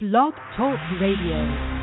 Blog Talk Radio.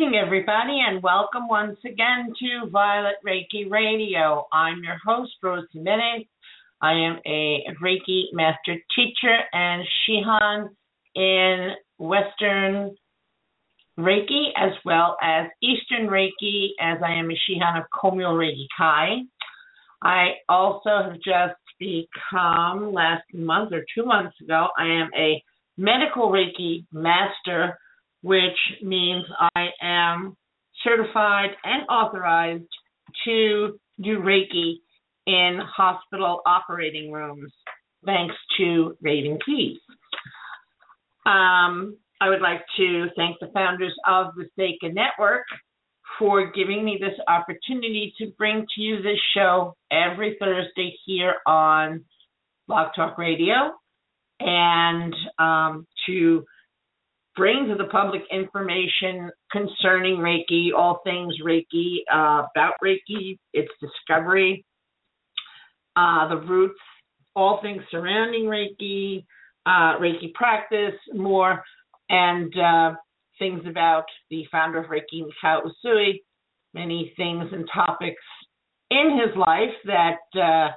Evening, everybody, and welcome once again to Violet Reiki Radio. I'm your host, Rose Jimenez. I am a Reiki master teacher and Shihan in Western Reiki as well as Eastern Reiki, as I am a Shihan of Komyo Reiki Kai. I also have just become, last month or two months ago, I am a medical Reiki master which means I am certified and authorized to do Reiki in hospital operating rooms, thanks to Raven Keyes. Um, I would like to thank the founders of the Seika Network for giving me this opportunity to bring to you this show every Thursday here on Blog Talk Radio and um, to bring to the public information concerning Reiki, all things Reiki, uh, about Reiki, its discovery, uh, the roots, all things surrounding Reiki, uh, Reiki practice, more, and uh, things about the founder of Reiki, Mikao Usui, many things and topics in his life that uh,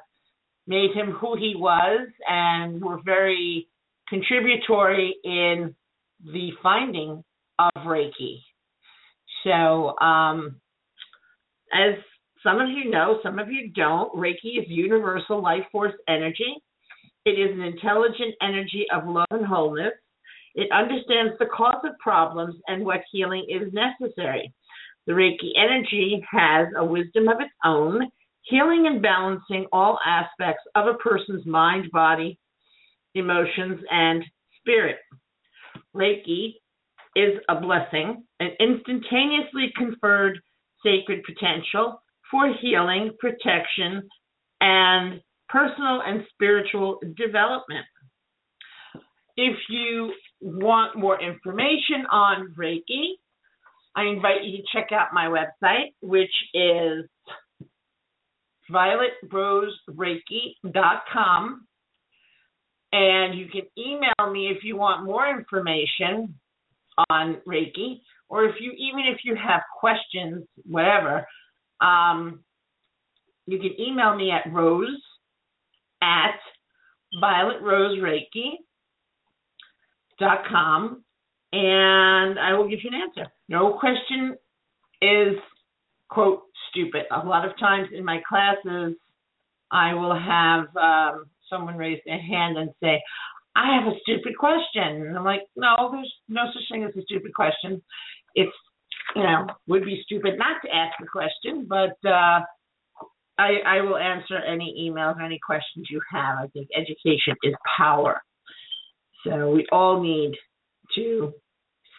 made him who he was and were very contributory in the finding of Reiki. So, um, as some of you know, some of you don't, Reiki is universal life force energy. It is an intelligent energy of love and wholeness. It understands the cause of problems and what healing is necessary. The Reiki energy has a wisdom of its own, healing and balancing all aspects of a person's mind, body, emotions, and spirit. Reiki is a blessing, an instantaneously conferred sacred potential for healing, protection, and personal and spiritual development. If you want more information on Reiki, I invite you to check out my website, which is violetrosereiki.com. And you can email me if you want more information on Reiki, or if you even if you have questions, whatever, um, you can email me at rose at violetrosereiki.com and I will give you an answer. No question is, quote, stupid. A lot of times in my classes, I will have um, someone raise their hand and say, I have a stupid question. And I'm like, no, there's no such thing as a stupid question. It's, you know, would be stupid not to ask the question, but uh, I, I will answer any emails, or any questions you have. I think education is power. So we all need to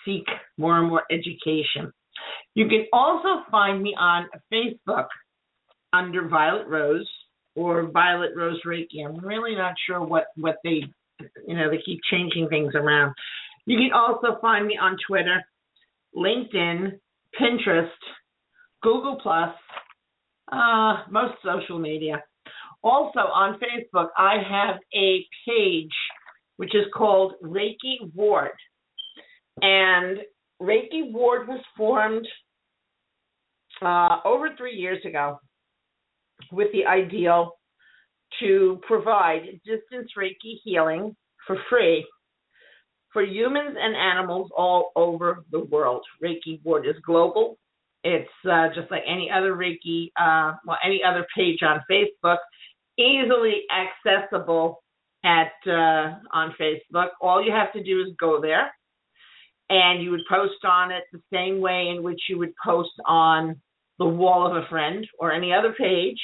seek more and more education. You can also find me on Facebook under Violet Rose or Violet Rose Reiki. I'm really not sure what what they you know they keep changing things around. You can also find me on Twitter, LinkedIn, Pinterest, Google Plus, uh, most social media. Also on Facebook, I have a page which is called Reiki Ward. And Reiki Ward was formed uh, over three years ago with the ideal to provide distance Reiki healing for free for humans and animals all over the world. Reiki Ward is global. It's uh, just like any other Reiki, uh, well, any other page on Facebook, easily accessible at uh, on Facebook. All you have to do is go there, and you would post on it the same way in which you would post on the wall of a friend or any other page.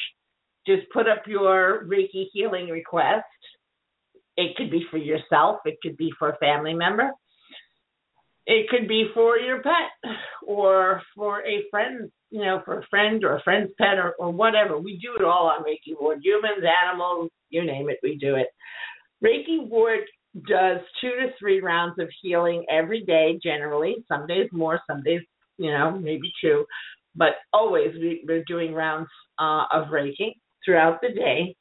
Just put up your Reiki healing request. It could be for yourself. It could be for a family member. It could be for your pet or for a friend, you know, for a friend or a friend's pet or, or whatever. We do it all on Reiki Ward. Humans, animals, you name it, we do it. Reiki Ward does two to three rounds of healing every day, generally. Some days more, some days, you know, maybe two. But always we, we're doing rounds uh, of Reiki throughout the day.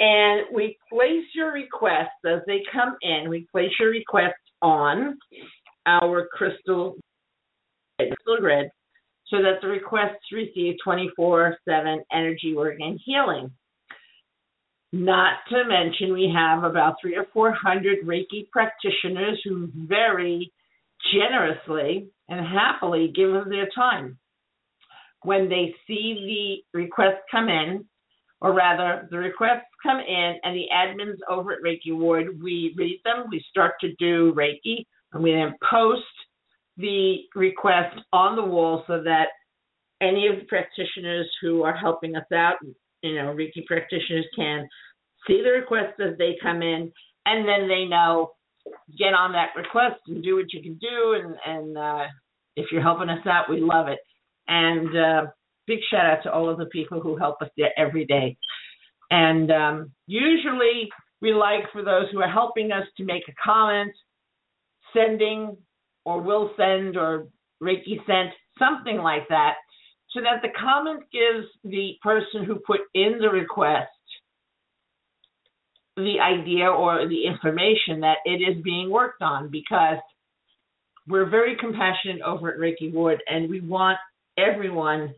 And we place your requests as they come in. We place your requests on our crystal, crystal grid so that the requests receive 24 7 energy work and healing. Not to mention, we have about three or four hundred Reiki practitioners who very generously and happily give of their time. When they see the requests come in, or rather, the requests come in, and the admins over at Reiki Ward, we read them, we start to do Reiki, and we then post the request on the wall so that any of the practitioners who are helping us out, you know, Reiki practitioners can see the requests as they come in, and then they know get on that request and do what you can do. And and uh, if you're helping us out, we love it. And uh, big shout out to all of the people who help us there every day. And um, usually we like for those who are helping us to make a comment, sending or will send or Reiki sent, something like that, so that the comment gives the person who put in the request the idea or the information that it is being worked on because we're very compassionate over at Reiki Ward and we want everyone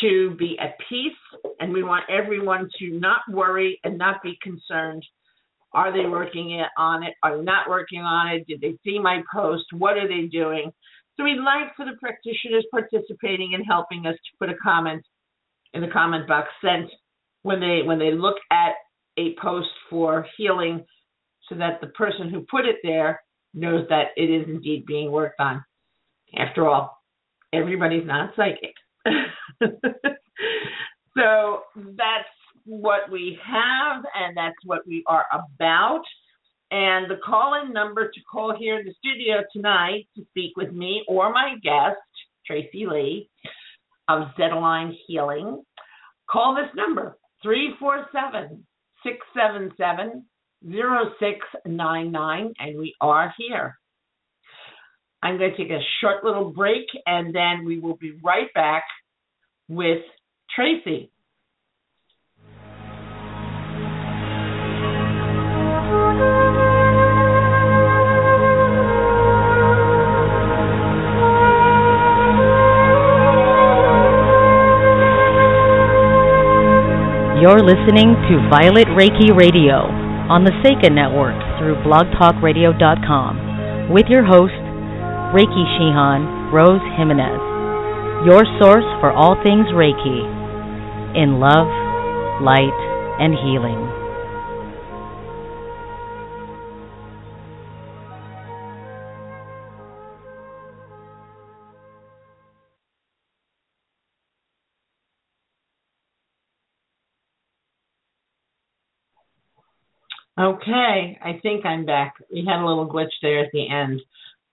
to be at peace and we want everyone to not worry and not be concerned. Are they working on it? Are they not working on it? Did they see my post? What are they doing? So we'd like for the practitioners participating and helping us to put a comment in the comment box sent when they when they look at a post for healing so that the person who put it there knows that it is indeed being worked on. After all, everybody's not psychic. so that's what we have and that's what we are about. And the call in number to call here in the studio tonight to speak with me or my guest, Tracy Lee of Zetaline Healing, call this number 347 677 0699, and we are here. I'm going to take a short little break and then we will be right back with Tracy. You're listening to Violet Reiki Radio on the Seika Network through blogtalkradio.com with your host, Reiki Shihan Rose Jimenez. your source for all things Reiki, in love, light, and healing. Okay, I think I'm back. We had a little glitch there at the end.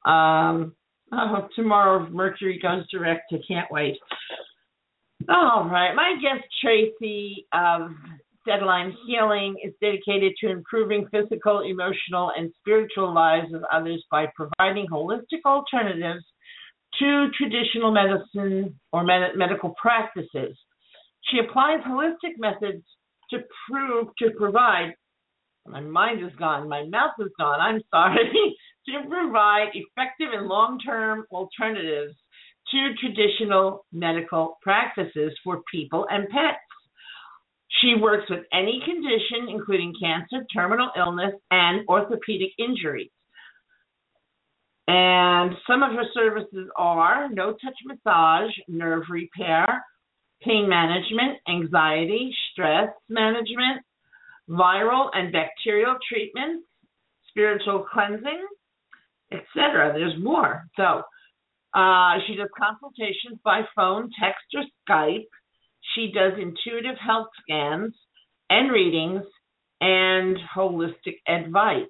Um, oh, tomorrow Mercury goes direct. I can't wait. All right, my guest Tracy of Zetaline Healing is dedicated to improving physical, emotional, and spiritual lives of others by providing holistic alternatives to traditional medicine or med- medical practices. She applies holistic methods to prove to provide my mind is gone, my mouth is gone, I'm sorry, to provide effective and long term alternatives to traditional medical practices for people and pets. She works with any condition, including cancer, terminal illness, and orthopedic injuries. And some of her services are no touch massage, nerve repair, pain management, anxiety, stress management, viral and bacterial treatments, spiritual cleansing, etc. There's more. So uh, she does consultations by phone, text, or Skype. She does intuitive health scans and readings and holistic advice.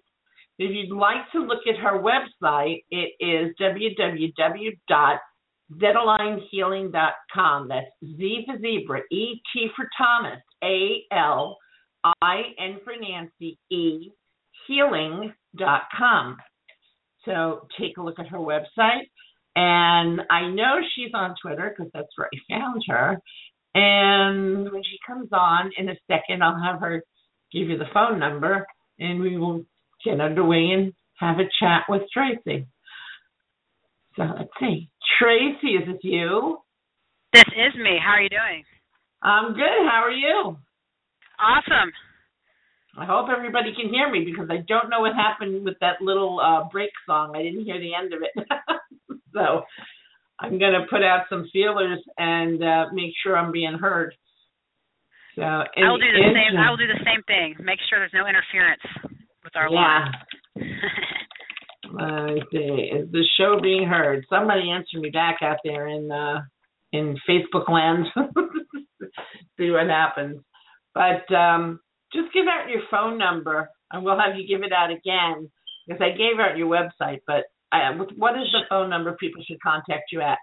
If you'd like to look at her website, it is www.zetalinehealing.com. That's Z for zebra, E T for Thomas, A L I N for Nancy E healing.com. So take a look at her website. And I know she's on Twitter because that's where I found her. And when she comes on in a second, I'll have her give you the phone number and we will get underway and have a chat with Tracy. So let's see. Tracy, is this you? This is me. How are you doing? I'm good. How are you? Awesome. I hope everybody can hear me because I don't know what happened with that little uh, break song. I didn't hear the end of it. so I'm going to put out some feelers and uh, make sure I'm being heard. So I will do the same. I will do the same thing. Make sure there's no interference with our yeah. Let me see. Is the show being heard? Somebody answer me back out there in uh, in Facebook land. see what happens. But um, just give out your phone number, and we'll have you give it out again because I gave out your website. But uh, what is the phone number people should contact you at?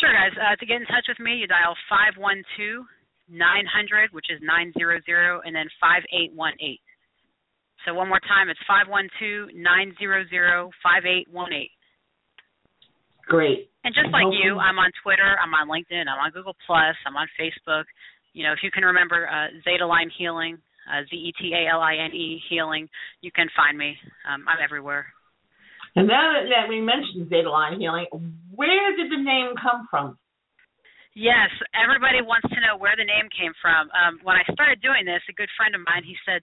Sure, guys. Uh, to get in touch with me, you dial five one two nine hundred, which is nine zero zero, and then five eight one eight. So one more time, it's five one two nine zero zero five eight one eight. Great. And just like you, I'm on Twitter, I'm on LinkedIn, I'm on Google Plus, I'm on Facebook you know, if you can remember uh, Zetaline Healing, uh, Z E T A L I N E Healing, you can find me. Um, I'm everywhere. And now that we mentioned Zetaline Healing, where did the name come from? Yes, everybody wants to know where the name came from. Um, when I started doing this, a good friend of mine, he said,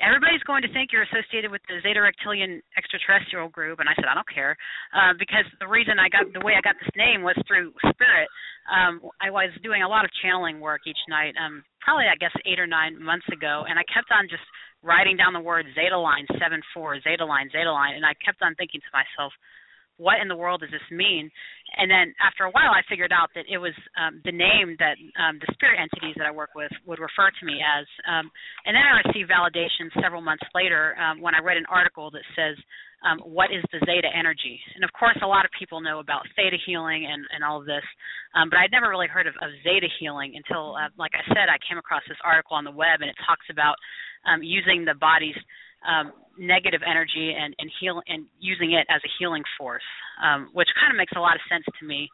everybody's going to think you're associated with the Zeta Reptilian extraterrestrial group, and I said I don't care uh, because the reason I got the way I got this name was through spirit. Um, I was doing a lot of channeling work each night, um, probably I guess eight or nine months ago, and I kept on just writing down the word Zeta Line seven four Zeta Line Zeta Line, and I kept on thinking to myself, what in the world does this mean? And then after a while, I figured out that it was um, the name that um, the spirit entities that I work with would refer to me as. Um, and then I received validation several months later um, when I read an article that says, um, What is the Zeta energy? And of course, a lot of people know about Theta healing and, and all of this, um, but I'd never really heard of, of Zeta healing until, uh, like I said, I came across this article on the web and it talks about um, using the body's um, negative energy and and heal and using it as a healing force, um, which kind of makes a lot of sense to me,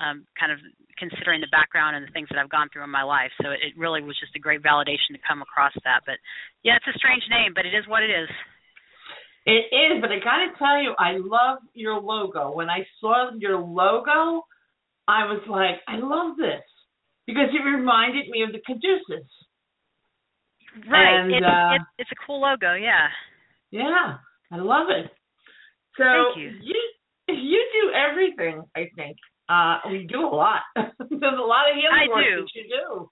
um, kind of considering the background and the things that I've gone through in my life. So it, it really was just a great validation to come across that. But yeah, it's a strange name, but it is what it is. It is, but I gotta tell you, I love your logo. When I saw your logo, I was like, I love this because it reminded me of the Caduceus. Right. And, it's, uh, it's, it's a cool logo. Yeah. Yeah, I love it. So Thank you. you you do everything, I think. Uh, we do a lot. There's a lot of healing I work do. that you do.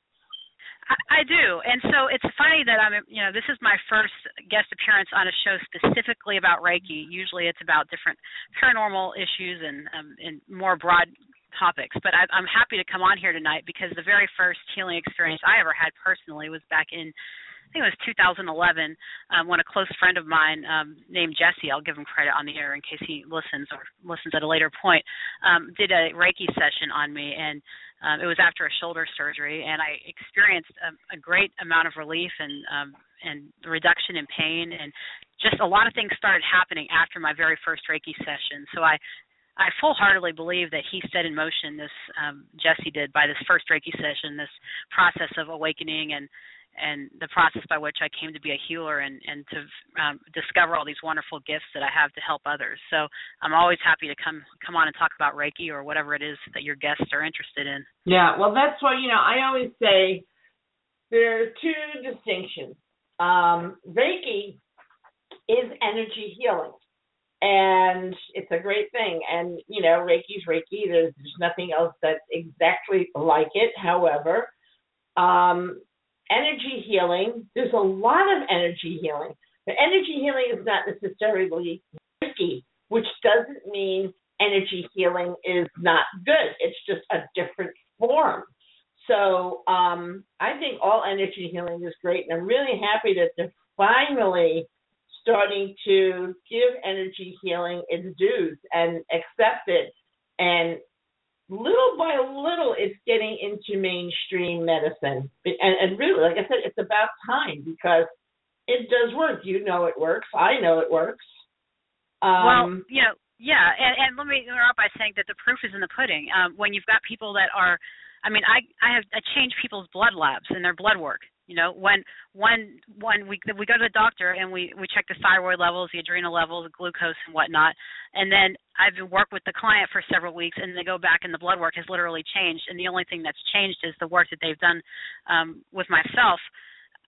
I, I do, and so it's funny that I'm, you know, this is my first guest appearance on a show specifically about Reiki. Usually, it's about different paranormal issues and um, and more broad topics. But I, I'm happy to come on here tonight because the very first healing experience I ever had personally was back in think it was 2011 um, when a close friend of mine um, named Jesse, I'll give him credit on the air in case he listens or listens at a later point, um, did a Reiki session on me, and um, it was after a shoulder surgery, and I experienced a, a great amount of relief and um, and reduction in pain, and just a lot of things started happening after my very first Reiki session. So I I full heartedly believe that he set in motion this um, Jesse did by this first Reiki session, this process of awakening and and the process by which I came to be a healer and and to um, discover all these wonderful gifts that I have to help others. So I'm always happy to come come on and talk about Reiki or whatever it is that your guests are interested in. Yeah, well, that's why you know I always say there are two distinctions. Um, Reiki is energy healing, and it's a great thing. And you know, Reiki's Reiki. There's, there's nothing else that's exactly like it. However, um, energy healing, there's a lot of energy healing. But energy healing is not necessarily Reiki, which doesn't mean energy healing is not good. It's just a different form. So um, I think all energy healing is great, and I'm really happy that they're finally starting to give energy healing its dues and accept it and little by little it's getting into mainstream medicine. And, and really like i said it's about time because it does work. You know it works. I know it works. Um, well, you know, yeah, and, and let me interrupt by saying that the proof is in the pudding. Um, when you've got people that are, I mean, I I have I change people's blood labs and their blood work. You know, when when when we we go to the doctor and we we check the thyroid levels, the adrenal levels, the glucose and whatnot, and then I've been worked with the client for several weeks, and they go back and the blood work has literally changed, and the only thing that's changed is the work that they've done um, with myself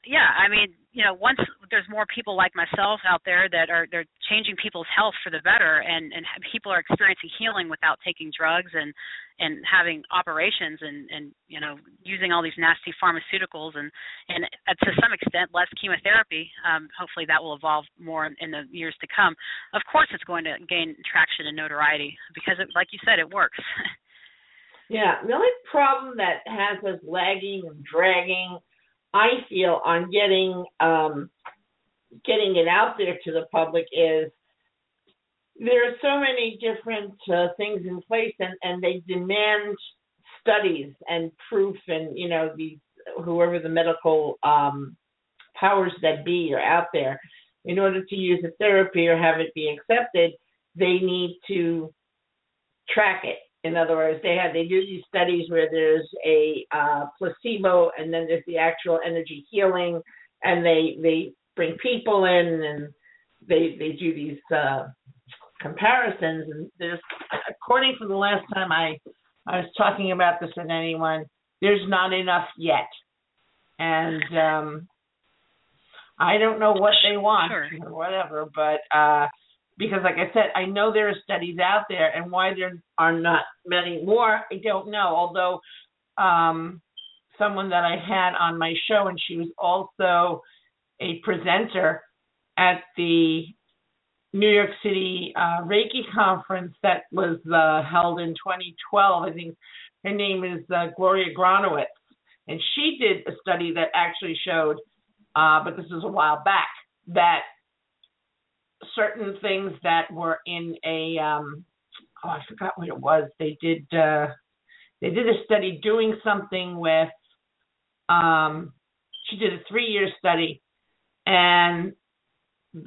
yeah, I mean, you know, once there's more people like myself out there that are they're changing people's health for the better, and and people are experiencing healing without taking drugs and and having operations and and you know using all these nasty pharmaceuticals and and to some extent less chemotherapy. Um, hopefully that will evolve more in the years to come. Of course, it's going to gain traction and notoriety because, it, like you said, it works. yeah, the only problem that has us lagging and dragging I feel on getting um, getting it out there to the public is there are so many different uh, things in place, and and they demand studies and proof, and you know these whoever the medical um, powers that be are out there, in order to use a therapy or have it be accepted, they need to track it in other words, they have they do these studies where there's a uh, placebo and then there's the actual energy healing, and they they bring people in and they they do these uh, comparisons. And there's according to the last time I I was talking about this with anyone, there's not enough yet, and um, I don't know what they want sure. or whatever, but. uh because like I said, I know there are studies out there, and why there are not many more, I don't know. Although um, someone that I had on my show, and she was also a presenter at the New York City uh, Reiki conference that was uh, held in 2012. I think her name is uh, Gloria Gronowitz, and she did a study that actually showed, uh, but this was a while back, that certain things that were in a um oh I forgot what it was. They did uh they did a study doing something with um she did a three year study and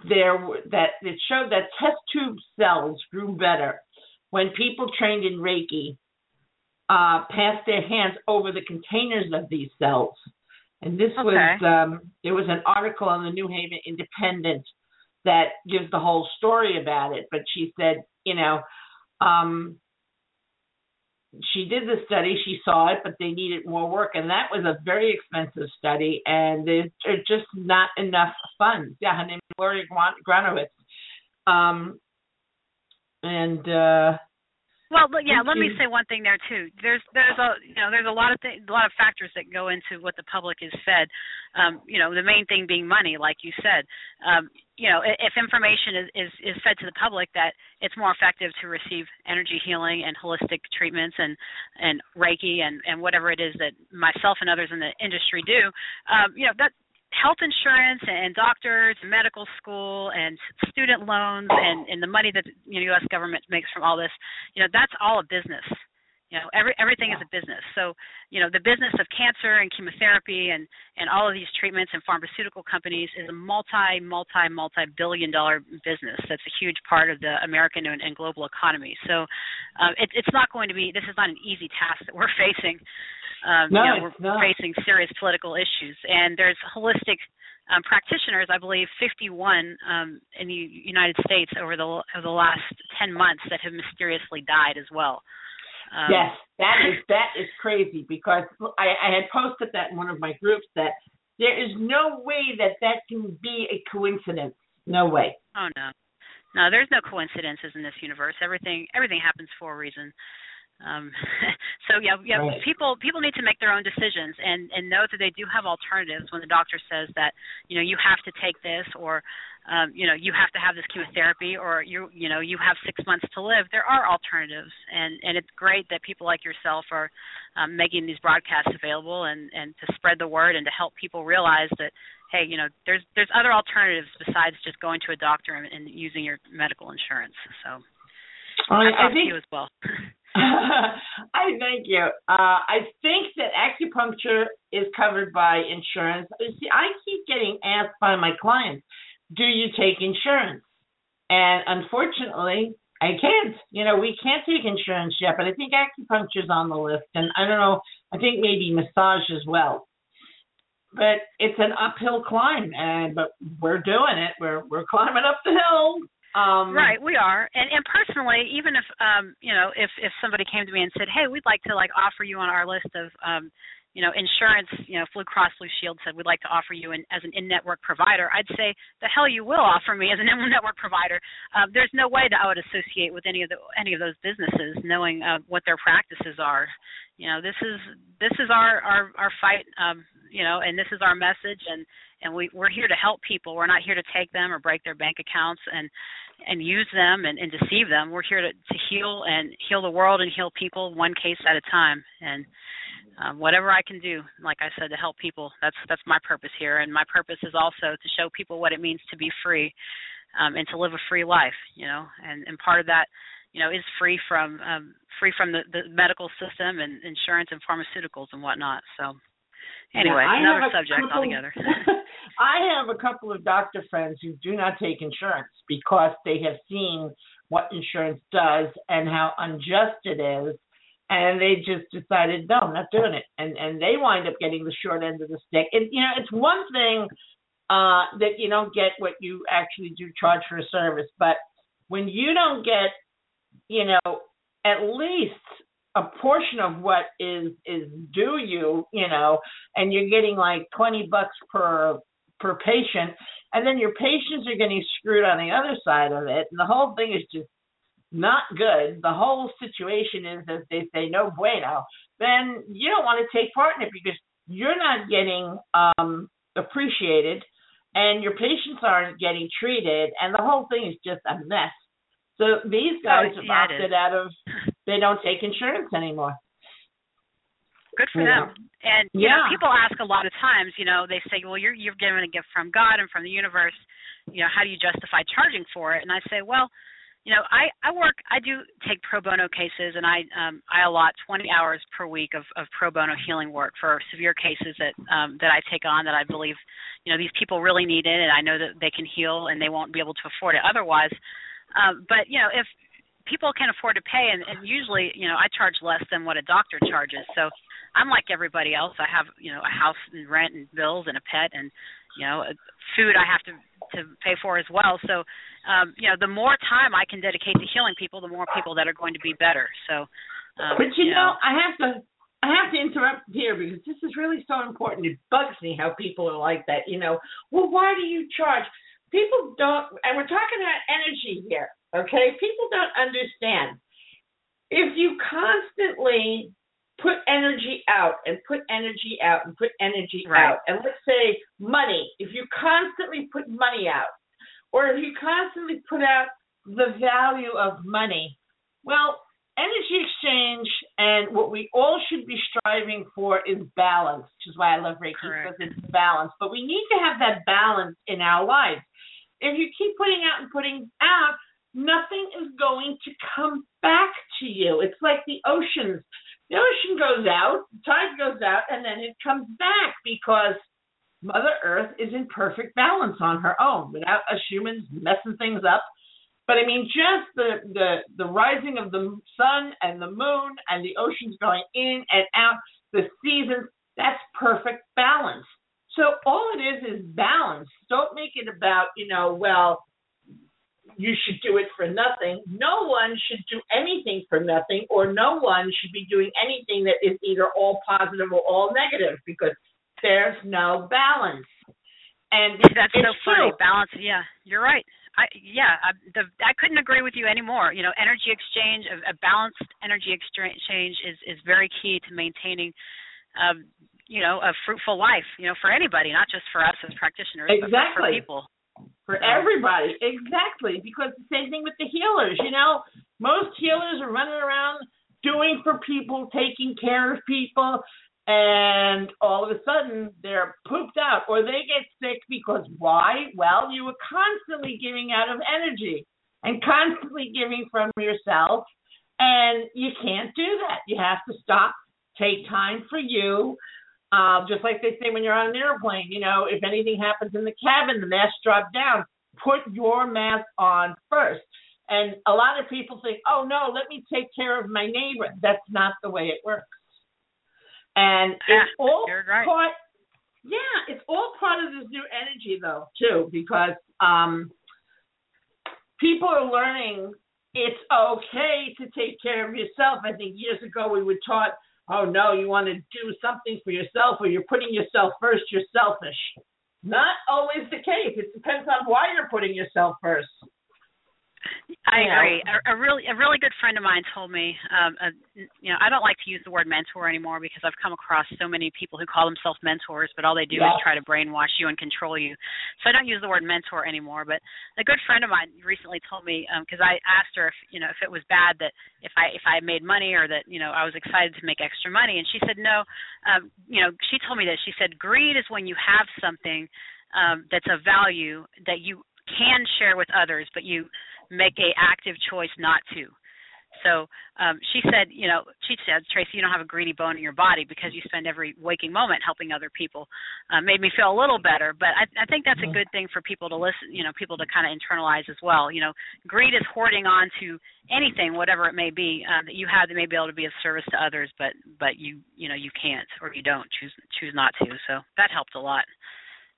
there that it showed that test tube cells grew better when people trained in Reiki uh, passed their hands over the containers of these cells. And this Okay. was um, there was an article on the New Haven Independent that gives the whole story about it. But she said, you know, um, she did the study, she saw it, but they needed more work, and that was a very expensive study, and there's just not enough funds. Yeah, her name is Gloria Gronowitz, um, and uh, Well, yeah. Let me say one thing there too. There's there's a you know there's a lot of th- a lot of factors that go into what the public is fed. Um, you know, the main thing being money, like you said. Um, you know, if information is, is is fed to the public that it's more effective to receive energy healing and holistic treatments and and Reiki and and whatever it is that myself and others in the industry do, um, you know that health insurance and doctors, medical school, and student loans, and, and the money that the U.S. government makes from all this, you know, that's all a business. You know, every everything is a business. So, you know, the business of cancer and chemotherapy and and all of these treatments and pharmaceutical companies is a multi multi multi billion dollar business. That's a huge part of the American and, and global economy. So, uh, it, it's not going to be. This is not an easy task that we're facing. Um, no, you know, we're not. facing serious political issues, and there's holistic um, practitioners, I believe, 51 um, in the United States over the over the last 10 months that have mysteriously died as well. Um, yes, that is that is crazy because I, I had posted that in one of my groups that there is no way that that can be a coincidence. No way. Oh no, no, there's no coincidences in this universe. Everything everything happens for a reason. Um, so yeah, yeah. Right. People people need to make their own decisions and and know that they do have alternatives when the doctor says that you know you have to take this or um, you know you have to have this chemotherapy or you you know you have six months to live. There are alternatives and and it's great that people like yourself are um, making these broadcasts available and and to spread the word and to help people realize that hey you know there's there's other alternatives besides just going to a doctor and, and using your medical insurance. So I, I I think you as well. I thank you. Uh, I think that acupuncture is covered by insurance. See, I keep getting asked by my clients, "Do you take insurance?" And unfortunately, I can't. You know, we can't take insurance yet, but I think acupuncture's on the list, and I don't know. I think maybe massage as well. But it's an uphill climb, and but we're doing it. We're we're climbing up the hill. Um, right, we are. And and personally, even if um, you know, if if somebody came to me and said, "Hey, we'd like to like offer you on our list of um, you know, insurance, you know, Blue Cross Blue Shield said we'd like to offer you an, as an in-network provider, I'd say the hell you will offer me as an in-network provider. Um, there's no way that I would associate with any of the any of those businesses, knowing uh, what their practices are. You know, this is this is our our our fight. Um, you know, and this is our message, and and we we're here to help people. We're not here to take them or break their bank accounts and and use them and, and deceive them. We're here to to heal and heal the world and heal people one case at a time. And um, whatever I can do, like I said, to help people, that's that's my purpose here. And my purpose is also to show people what it means to be free um, and to live a free life. You know, and and part of that you know, is free from um, free from the, the medical system and insurance and pharmaceuticals and whatnot. So Anyway, I another subject couple- altogether. I have a couple of doctor friends who do not take insurance because they have seen what insurance does and how unjust it is, and they just decided, no, I'm not doing it, and and they wind up getting the short end of the stick. And you know, it's one thing uh, that you don't get what you actually do charge for a service, but when you don't get, you know, at least a portion of what is is due you, you know, and you're getting like twenty bucks per per patient, and then your patients are getting screwed on the other side of it, and the whole thing is just not good. The whole situation is, as they say, no bueno. Then you don't want to take part in it because you're not getting um, appreciated, and your patients aren't getting treated, and the whole thing is just a mess. So these guys Oh, have opted out of. They don't take insurance anymore. Good for Yeah. them. And you Yeah. know, people ask a lot of times, you know, they say, "Well, you're you're given a gift from God and from the universe. You know, how do you justify charging for it?" And I say, "Well, you know, I I work I do take pro bono cases and I um I allot 20 hours per week of of pro bono healing work for severe cases that um that I take on that I believe, you know, these people really need it and I know that they can heal and they won't be able to afford it otherwise. Um but, you know, if people can afford to pay and, and usually you know i charge less than what a doctor charges so i'm like everybody else i have you know a house and rent and bills and a pet and you know uh, food i have to to pay for as well so um you know the more time i can dedicate to healing people the more people that are going to be better so um But you know, I have to I have to interrupt here because this is really so important. It bugs me how people are like that. You know, well, why do you charge? People don't, and we're talking about energy here, okay? People don't understand. if you constantly put energy out and put energy out and put energy Right. out, and let's say money, if you constantly put money out, or if you constantly put out the value of money, well, energy exchange and what we all should be striving for is balance, which is why I love Reiki Correct. because it's balance. But we need to have that balance in our lives. If you keep putting out and putting out, nothing is going to come back to you. It's like the oceans. The ocean goes out, the tide goes out, and then it comes back because Mother Earth is in perfect balance on her own without us humans messing things up. But I mean, just the, the the rising of the sun and the moon and the oceans going in and out, the seasons, that's perfect balance. So all it is is balance. Don't make it about, you know, well, you should do it for nothing. No one should do anything for nothing, or no one should be doing anything that is either all positive or all negative because there's no balance. And That's so funny. true. Balance. Yeah, you're right. I yeah, I, the, I couldn't agree with you anymore. You know, energy exchange, a, a balanced energy exchange is is very key to maintaining, um, you know, a fruitful life. You know, for anybody, not just for us as practitioners, but for, Exactly. people. For everybody. Exactly. Because the same thing with the healers, you know, most healers are running around doing for people, taking care of people, and all of a sudden they're pooped out or they get sick because why? Well, you were constantly giving out of energy and constantly giving from yourself, and you can't do that. You have to stop, take time for you. Um, just like they say when you're on an airplane, you know, if anything happens in the cabin, the mask drop down. Put your mask on first. And a lot of people think, oh no, let me take care of my neighbor. That's not the way it works. And Yeah, it's all part yeah, it's all part of this new energy though, too, because um people are learning it's okay to take care of yourself. I think years ago we were taught, oh no, you want to do something for yourself or you're putting yourself first, you're selfish. Not always the case. It depends on why you're putting yourself first. I Yeah. agree. A, a really a really good friend of mine told me, um, uh, you know, I don't like to use the word mentor anymore because I've come across so many people who call themselves mentors, but all they do Yeah. is try to brainwash you and control you. So I don't use the word mentor anymore. But a good friend of mine recently told me because I asked her if you know if it was bad that if I if I made money or that you know I was excited to make extra money, and she said no. Um, you know, she told me that she said greed is when you have something um, that's of value that you can share with others, but you make a active choice not to. So um, she said, you know, she said, Tracy, you don't have a greedy bone in your body because you spend every waking moment helping other people. Uh, made me feel a little better, but I, I think that's a good thing for people to listen, you know, people to kind of internalize as well. You know, greed is hoarding on to anything, whatever it may be, uh, that you have that may be able to be of service to others, but but you you know you can't or you don't choose choose not to. So that helped a lot.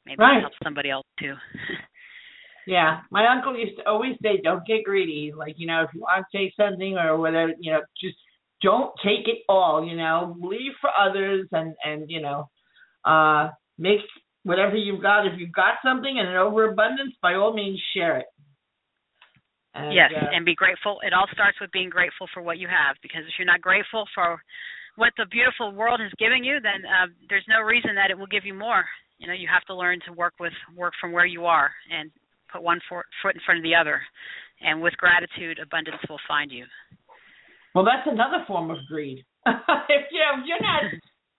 Maybe Right. it helps somebody else too. Yeah, my uncle used to always say, "Don't get greedy." Like you know, if you want to take something or whatever, you know, just don't take it all. You know, leave for others, and and you know, uh, make whatever you've got. If you've got something and an overabundance, by all means, share it. And, yes, uh, and be grateful. It all starts with being grateful for what you have, because if you're not grateful for what the beautiful world is giving you, then uh, there's no reason that it will give you more. You know, you have to learn to work with work from where you are and put one foot in front of the other. And with gratitude, abundance will find you. well, that's another form of greed. if you know, you're not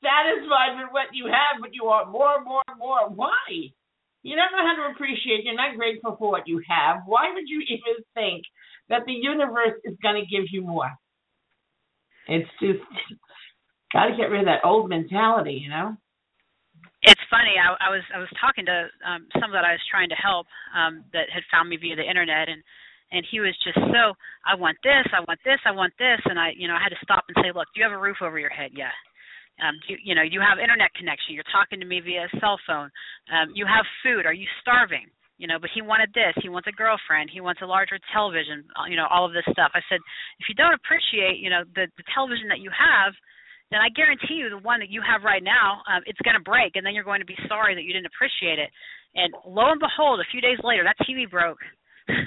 satisfied with what you have, but you want more, more, more, why? You don't know how to appreciate. You're not grateful for what you have. Why would you even think that the universe is going to give you more? It's just got to get rid of that old mentality, you know. It's funny. I, I was I was talking to um, some that I was trying to help um, that had found me via the internet, and and he was just so I want this, I want this, I want this, and I you know I had to stop and say, look, do you have a roof over your head? Yeah. Um, you, you know you have internet connection. You're talking to me via cell phone. Um, you have food. Are you starving? You know, but he wanted this. He wants a girlfriend. He wants a larger television. uh, You know, all of this stuff. I said, if you don't appreciate, you know, the the television that you have, then I guarantee you the one that you have right now, um, it's going to break, and then you're going to be sorry that you didn't appreciate it. And lo and behold, a few days later, that TV broke. and,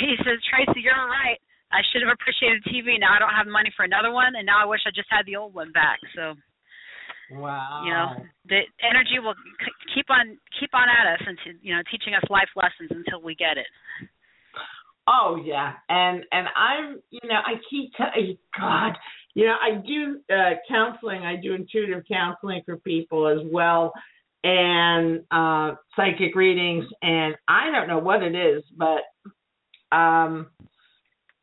he says, Tracy, you're right. I should have appreciated TV. Now I don't have money for another one, and now I wish I just had the old one back. So, wow, you know, the energy will keep on keep on at us and you know teaching us life lessons until we get it. Oh yeah, and and I'm you know I keep telling God, you know I do uh, counseling. I do intuitive counseling for people as well, and uh psychic readings. And I don't know what it is, but um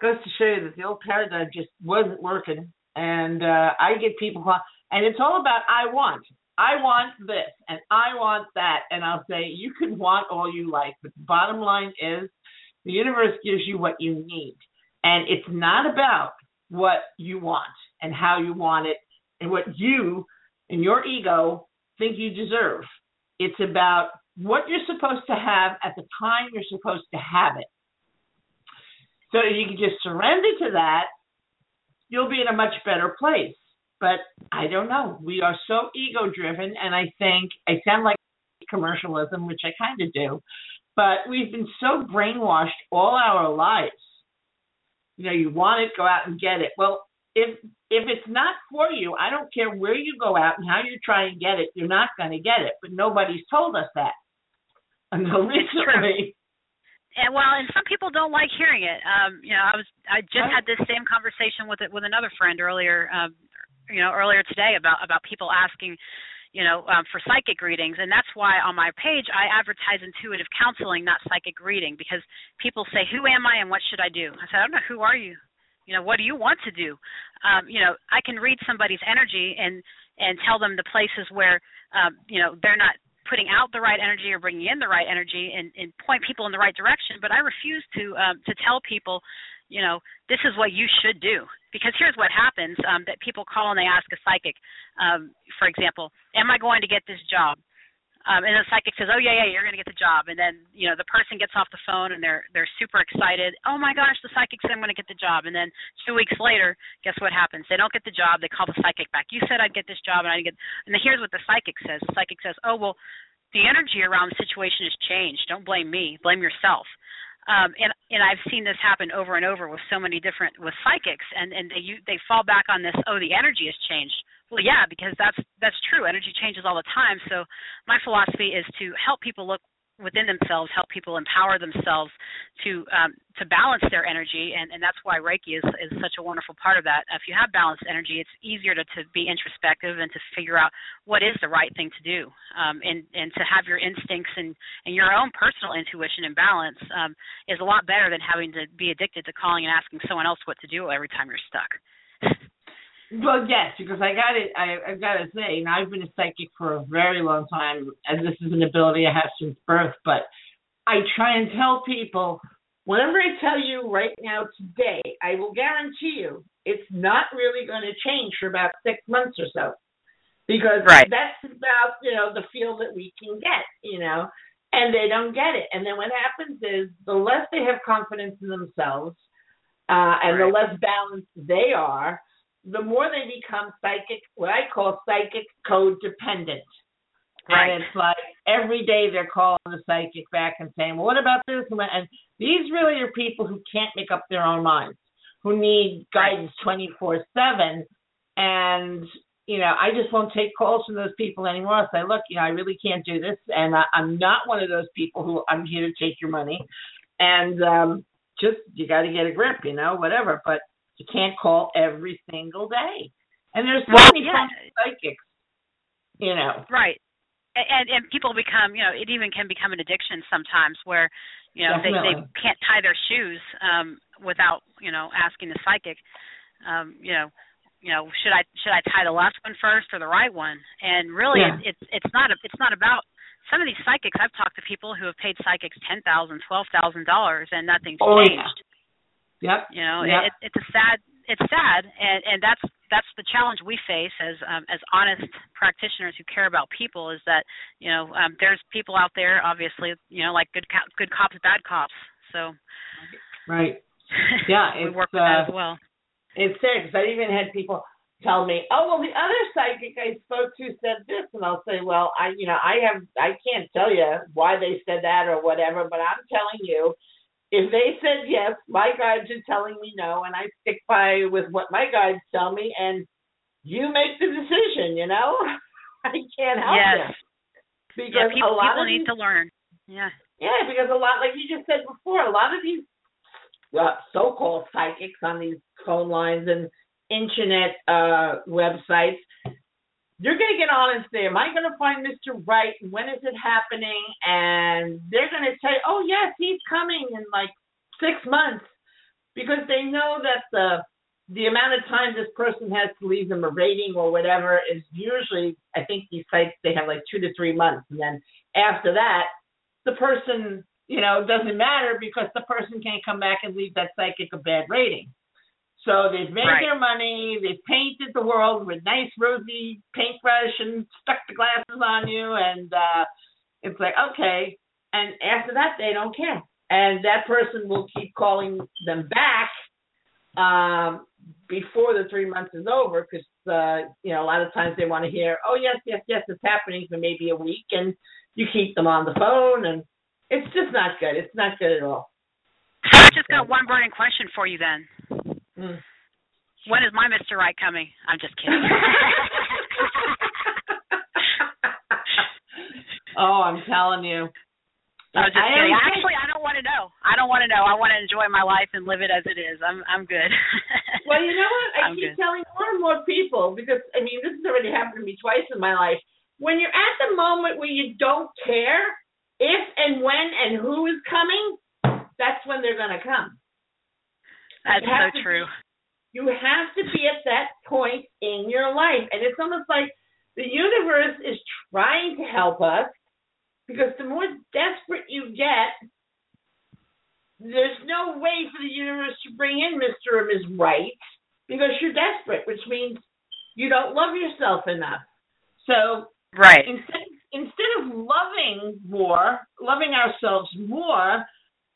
goes to show you that the old paradigm just wasn't working. And uh, I get people, and it's all about I want. I want this and I want that. And I'll say, you can want all you like, but the bottom line is the universe gives you what you need. And it's not about what you want and how you want it and what you and your ego think you deserve. It's about what you're supposed to have at the time you're supposed to have it. So if you can just surrender to that, you'll be in a much better place. But I don't know. We are so ego driven, and I think I sound like commercialism, which I kind of do, but we've been so brainwashed all our lives. You know, you want it, go out and get it. Well, if if it's not for you, I don't care where you go out and how you try and get it, you're not going to get it. But nobody's told us that until recently and well, and some people don't like hearing it. Um, you know, I was I just had this same conversation with it with another friend earlier, um, you know, earlier today about about people asking, you know, um, for psychic readings, and that's why on my page I advertise intuitive counseling, not psychic reading, because people say, "Who am I and what should I do?" I said, "I don't know. Who are you? You know, what do you want to do?" Um, you know, I can read somebody's energy and and tell them the places where um, you know they're not putting out the right energy or bringing in the right energy and, and point people in the right direction. But I refuse to um, to tell people, you know, this is what you should do. Because here's what happens: um, that people call and they ask a psychic, um, for example, "Am I going to get this job?" Um, and the psychic says, "Oh yeah, yeah, you're going to get the job." And then you know the person gets off the phone and they're they're super excited. Oh my gosh, the psychic said I'm going to get the job. And then two weeks later, guess what happens? They don't get the job. They call the psychic back. You said I'd get this job and I didn't get. And here's what the psychic says. The psychic says, "Oh well, the energy around the situation has changed. Don't blame me. Blame yourself." Um, and and I've seen this happen over and over with so many different with psychics, and and they you, they fall back on this. Oh, the energy has changed. Well, yeah, because that's that's true. Energy changes all the time. So my philosophy is to help people look within themselves, help people empower themselves to um, to balance their energy, and, and that's why Reiki is is such a wonderful part of that. If you have balanced energy, it's easier to, to be introspective and to figure out what is the right thing to do, um, and and to have your instincts and and your own personal intuition in balance um, is a lot better than having to be addicted to calling and asking someone else what to do every time you're stuck. Well, yes, because I got it. I, I've got to say, and I've been a psychic for a very long time, and this is an ability I have since birth. But I try and tell people, whatever I tell you right now today, I will guarantee you it's not really going to change for about six months or so, because right. that's about you know the feel that we can get, you know, and they don't get it. And then what happens is the less they have confidence in themselves, uh, and right. the less balanced they are the more they become psychic, what I call psychic codependent. Right. And it's like every day they're calling the psychic back and saying, well, what about this? And these really are people who can't make up their own minds, who need guidance 24 7. And, you know, I just won't take calls from those people anymore. I say, look, you know, I really can't do this. And I, I'm not one of those people who I'm here to take your money. And um, just, you got to get a grip, you know, whatever. But you can't call every single day. And there's so well, many yeah. psychics, you know. Right. And and people become, you know, it even can become an addiction sometimes where, you know, they they can't tie their shoes um without, you know, asking the psychic, um, you know, you know, should I should I tie the left one first or the right one? And really, yeah. it's it's not a, it's not about some of these psychics. I've talked to people who have paid psychics ten thousand, twelve thousand dollars, and nothing's oh, changed. Yeah. Yep. You know, yep. it, it's a sad it's sad and and that's that's the challenge we face as um, as honest practitioners who care about people is that you know um, there's people out there obviously you know like good co- good cops bad cops so right yeah we it's, work with uh, that as well it's sad because I even had people tell me oh well the other psychic I spoke to said this and I'll say well I you know I have I can't tell you why they said that or whatever but I'm telling you if they said yes, my guides are telling me no, and I stick by with what my guides tell me, and you make the decision. You know, I can't help yes. because yeah, people, a lot people of need to learn. Yeah. Yeah, because a lot, like you just said before, a lot of these uh, so-called psychics on these phone lines and internet uh, websites, you're going to get on and say, "Am I going to find Mr. Right? When is it happening?" And they're going to say, "Oh yes, he's coming in like six months," because they know that the the amount of time this person has to leave them a rating or whatever is usually, I think these sites they have like two to three months, and then after that, the person, you know, doesn't matter because the person can't come back and leave that psychic a bad rating. So they've made Right. their money, they've painted the world with nice rosy paintbrush and stuck the glasses on you, and uh, it's like okay. And after that, they don't care, and that person will keep calling them back um, before the three months is over, because uh, you know a lot of times they want to hear, "Oh yes, yes, yes, it's happening for maybe a week," and you keep them on the phone, and it's just not good. It's not good at all. So I just got one burning question for you then. Mm. When is my Mr. Right coming? I'm just kidding. oh, I'm telling you. I was just I kidding. Actually, I don't want to know. I don't want to know. I want to enjoy my life and live it as it is. I'm I'm good. Well, you know what? I I'm keep good. telling more and more people because I mean this has already happened to me twice in my life. When you're at the moment where you don't care if and when and who is coming, that's when they're gonna come. That's so true. You have to be at that point in your life. And it's almost like the universe is trying to help us because the more desperate you get, there's no way for the universe to bring in Mr. or Ms. Right because you're desperate, which means you don't love yourself enough. So Right. instead instead of loving more, loving ourselves more,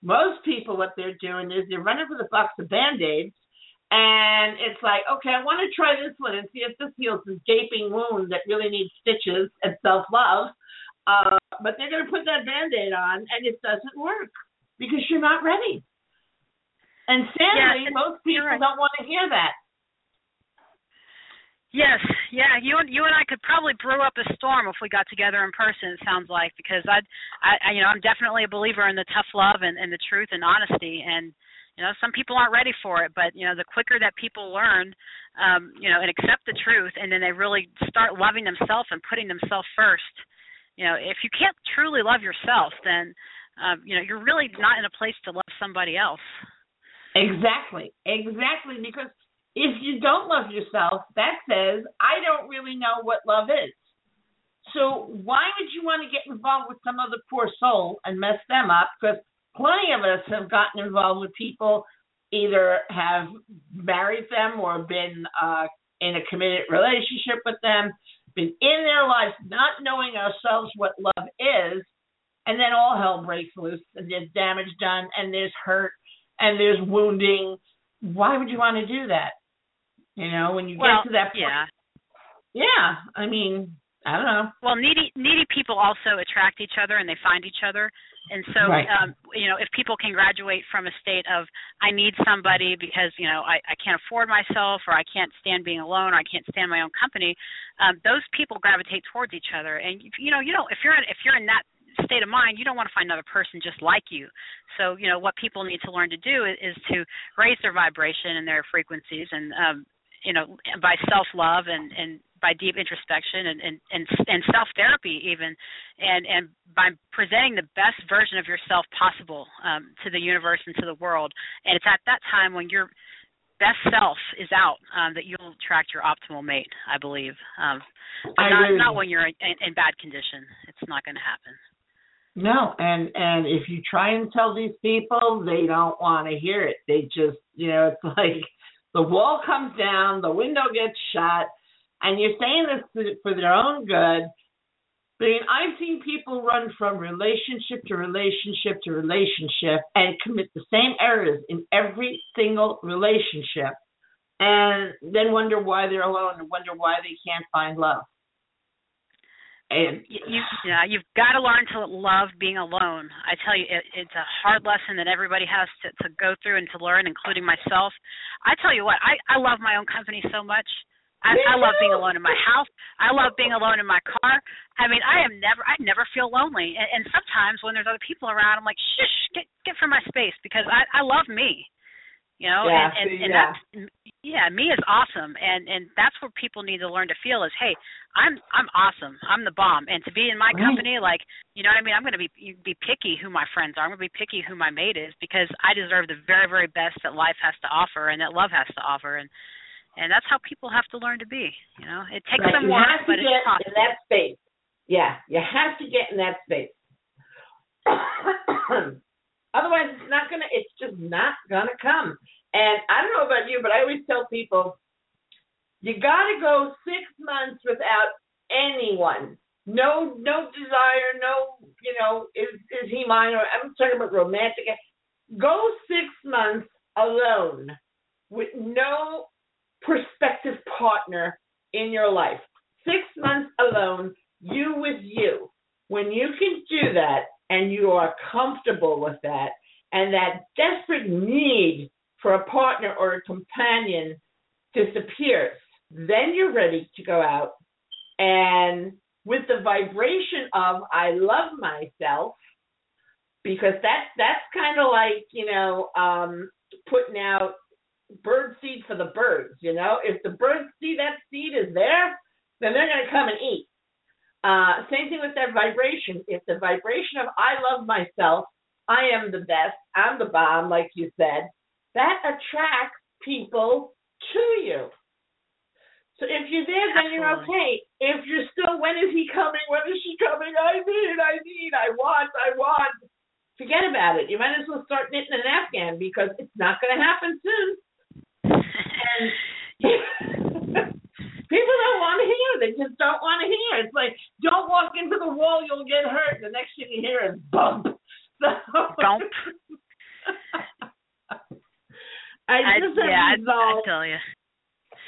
most people what they're doing is they're running with a box of band-aids and it's like, okay, I want to try this one and see if this heals this gaping wound that really needs stitches and self-love. Uh, but they're going to put that band-aid on and it doesn't work because you're not ready. And sadly, Yeah, most people right. don't want to hear that. Yes, yeah. You and you and I could probably brew up a storm if we got together in person. It sounds like because I'd, I, I, you know, I'm definitely a believer in the tough love and, and the truth and honesty. And you know, some people aren't ready for it, but you know, the quicker that people learn, um, you know, and accept the truth, and then they really start loving themselves and putting themselves first. You know, if you can't truly love yourself, then um, you know, you're really not in a place to love somebody else. Exactly, exactly. Because if you don't love yourself, that says I don't really know what love is. So why would you want to get involved with some other poor soul and mess them up? Because plenty of us have gotten involved with people, either have married them or been uh, in a committed relationship with them, been in their lives not knowing ourselves what love is, and then all hell breaks loose and there's damage done and there's hurt and there's wounding. Why would you want to do that? You know, when you well, get to that point. yeah. Yeah. I mean, I don't know. Well, needy needy people also attract each other and they find each other. And so, Right. um, you know, if people can graduate from a state of I need somebody because you know I, I can't afford myself or I can't stand being alone or I can't stand my own company, um, those people gravitate towards each other. And you know, you don't if you're in, if you're in that state of mind, you don't want to find another person just like you. So, you know, what people need to learn to do is, is to raise their vibration and their frequencies and um, you know, by self love and and by deep introspection and and and, and self therapy even, and and by presenting the best version of yourself possible um, to the universe and to the world. And it's at that time when your best self is out um, that you'll attract your optimal mate. I believe, um, but I not agree not when you're in, in bad condition. It's not going to happen. No, and and if you try and tell these people, they don't want to hear it. They just, you know, it's like the wall comes down, the window gets shut, and you're saying this for their own good. I mean, I've seen people run from relationship to relationship to relationship and commit the same errors in every single relationship, and then wonder why they're alone and wonder why they can't find love. And you, yeah, you've got to learn to love being alone. I tell you, it, it's a hard lesson that everybody has to to go through and to learn, including myself. I tell you what, I I love my own company so much. I, I love being alone in my house. I love being alone in my car. I mean, I am never, I never feel lonely. And, and sometimes when there's other people around, I'm like, shush, get get from my space because I I love me you know yeah, and and, and yeah. that's yeah me is awesome. And and that's what people need to learn to feel is hey i'm i'm awesome. I'm the bomb. And to be in my right. company like you know what i mean? I'm going to be be picky who my friends are. I'm going to be picky who my mate is because i deserve the very very best that life has to offer and that love has to offer. And and that's how people have to learn to be you know? It takes right. some you work have to but get it's possible. in that space. Yeah. You have to get in that space Otherwise, it's not gonna. It's just not gonna come. And I don't know about you, but I always tell people, you gotta go six months without anyone. No, no desire. No, you know, is is he mine? Or I'm talking about romantic. Go six months alone with no prospective partner in your life. Six months alone, you with you. When you can do that, and you are comfortable with that, and that desperate need for a partner or a companion disappears, then you're ready to go out and with the vibration of I love myself, because that's that's kind of like you know um, putting out bird seed for the birds. You know, if the birds see that seed is there, then they're going to come and eat. Uh, same thing with that vibration. If the vibration of I love myself, I am the best, I'm the bomb, like you said, that attracts people to you. So if you're there, then you're okay. If you're still, when is he coming? When is she coming? I need, I need, I want, I want. Forget about it. You might as well start knitting an Afghan because it's not going to happen soon. and people don't want to hear. They just don't want to hear. It's like don't walk into the wall, you'll get hurt. The next thing you hear is bump. So, Bump. I just yeah, have resolved I tell you.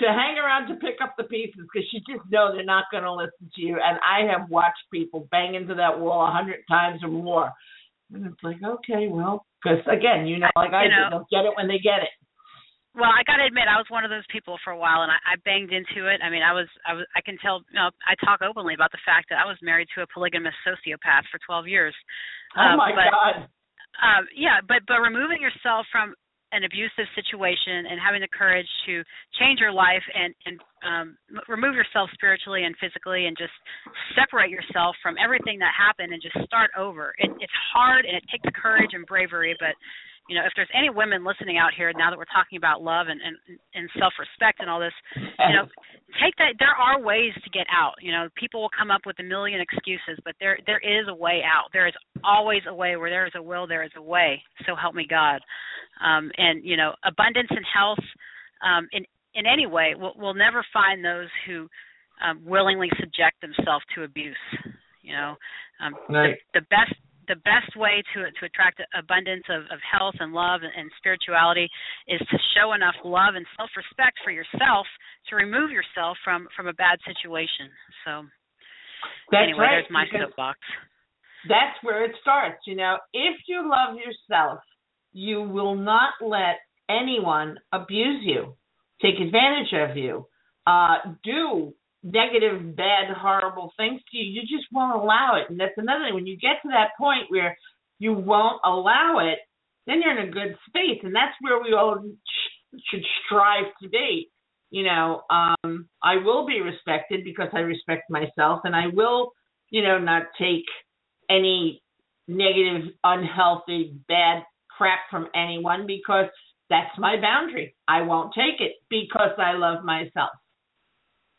to hang around to pick up the pieces because you just know they're not going to listen to you. And I have watched people bang into that wall a hundred times or more, and it's like, okay, well, because again, you know, like I, You do, they'll get it when they get it. Well, I got to admit, I was one of those people for a while, and I, I banged into it. I mean, I was, I was, I can tell. You know, I talk openly about the fact that I was married to a polygamous sociopath for 12 years. Oh Um, my but, God! Um, yeah, but but removing yourself from an abusive situation and having the courage to change your life and and um, remove yourself spiritually and physically and just separate yourself from everything that happened and just start over. It, it's hard and it takes courage and bravery, but you know if there's any women listening out here now that we're talking about love and and, and self-respect and all this, you know take that there are ways to get out. You know people will come up with a million excuses but there there is a way out. There is always a way where there is a will there is a way. So help me god. Um and you know abundance and health um in in any way will will never find those who um willingly subject themselves to abuse you know. Um Right. the, the best the best way to to attract abundance of, of health and love and, and spirituality is to show enough love and self respect for yourself to remove yourself from from a bad situation. So That's anyway, right. there's my soapbox. that's where it starts. You know, if you love yourself, you will not let anyone abuse you, take advantage of you, uh, do negative, bad, horrible things to you. You just won't allow it. And that's another thing. When you get to that point where you won't allow it, then you're in a good space. And that's where we all should strive to be. You know, um, I will be respected because I respect myself, and I will, you know, not take any negative, unhealthy, bad crap from anyone because that's my boundary. I won't take it because I love myself.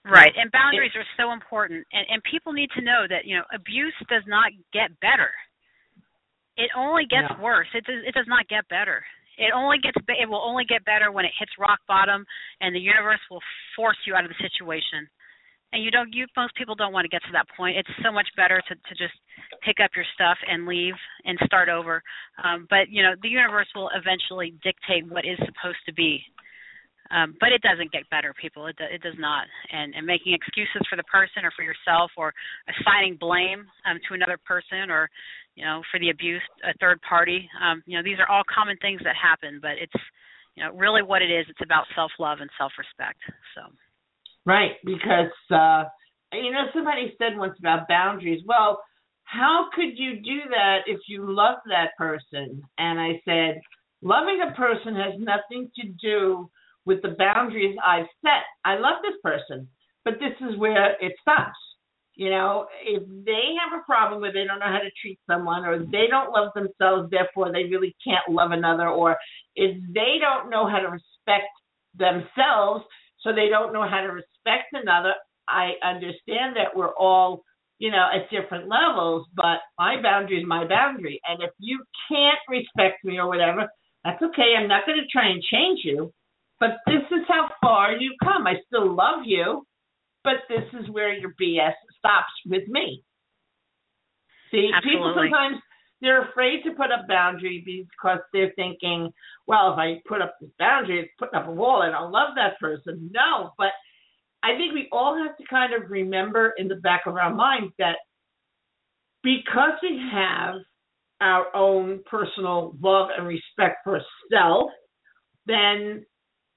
Right, and boundaries are so important, and and people need to know that you know abuse does not get better. It only gets No. worse. It does it does not get better. It only gets be- it will only get better when it hits rock bottom, and the universe will force you out of the situation. And you don't you most people don't want to get to that point. It's so much better to to just pick up your stuff and leave and start over. Um, but you know the universe will eventually dictate what is supposed to be. Um, but it doesn't get better, people. It, it does not. And, and making excuses for the person or for yourself, or assigning blame um, to another person, or you know, for the abuse, a third party. Um, you know, these are all common things that happen, but it's you know really what it is. It's about self love and self respect. So. Right, because uh, you know somebody said once about boundaries. Well, how could you do that if you love that person? And I said, loving a person has nothing to do with the boundaries I've set. I love this person, but this is where it stops. You know, if they have a problem where they don't know how to treat someone, or they don't love themselves, therefore they really can't love another, or if they don't know how to respect themselves, so they don't know how to respect another, I understand that we're all, you know, at different levels, but my boundary is my boundary. And if you can't respect me or whatever, that's okay. I'm not going to try and change you. But this is how far you come. I still love you, but this is where your BS stops with me. See, Absolutely. people sometimes they're afraid to put up boundaries because they're thinking, well, if I put up this boundary, it's putting up a wall. And I don't love that person. No, but I think we all have to kind of remember in the back of our minds that because we have our own personal love and respect for self, then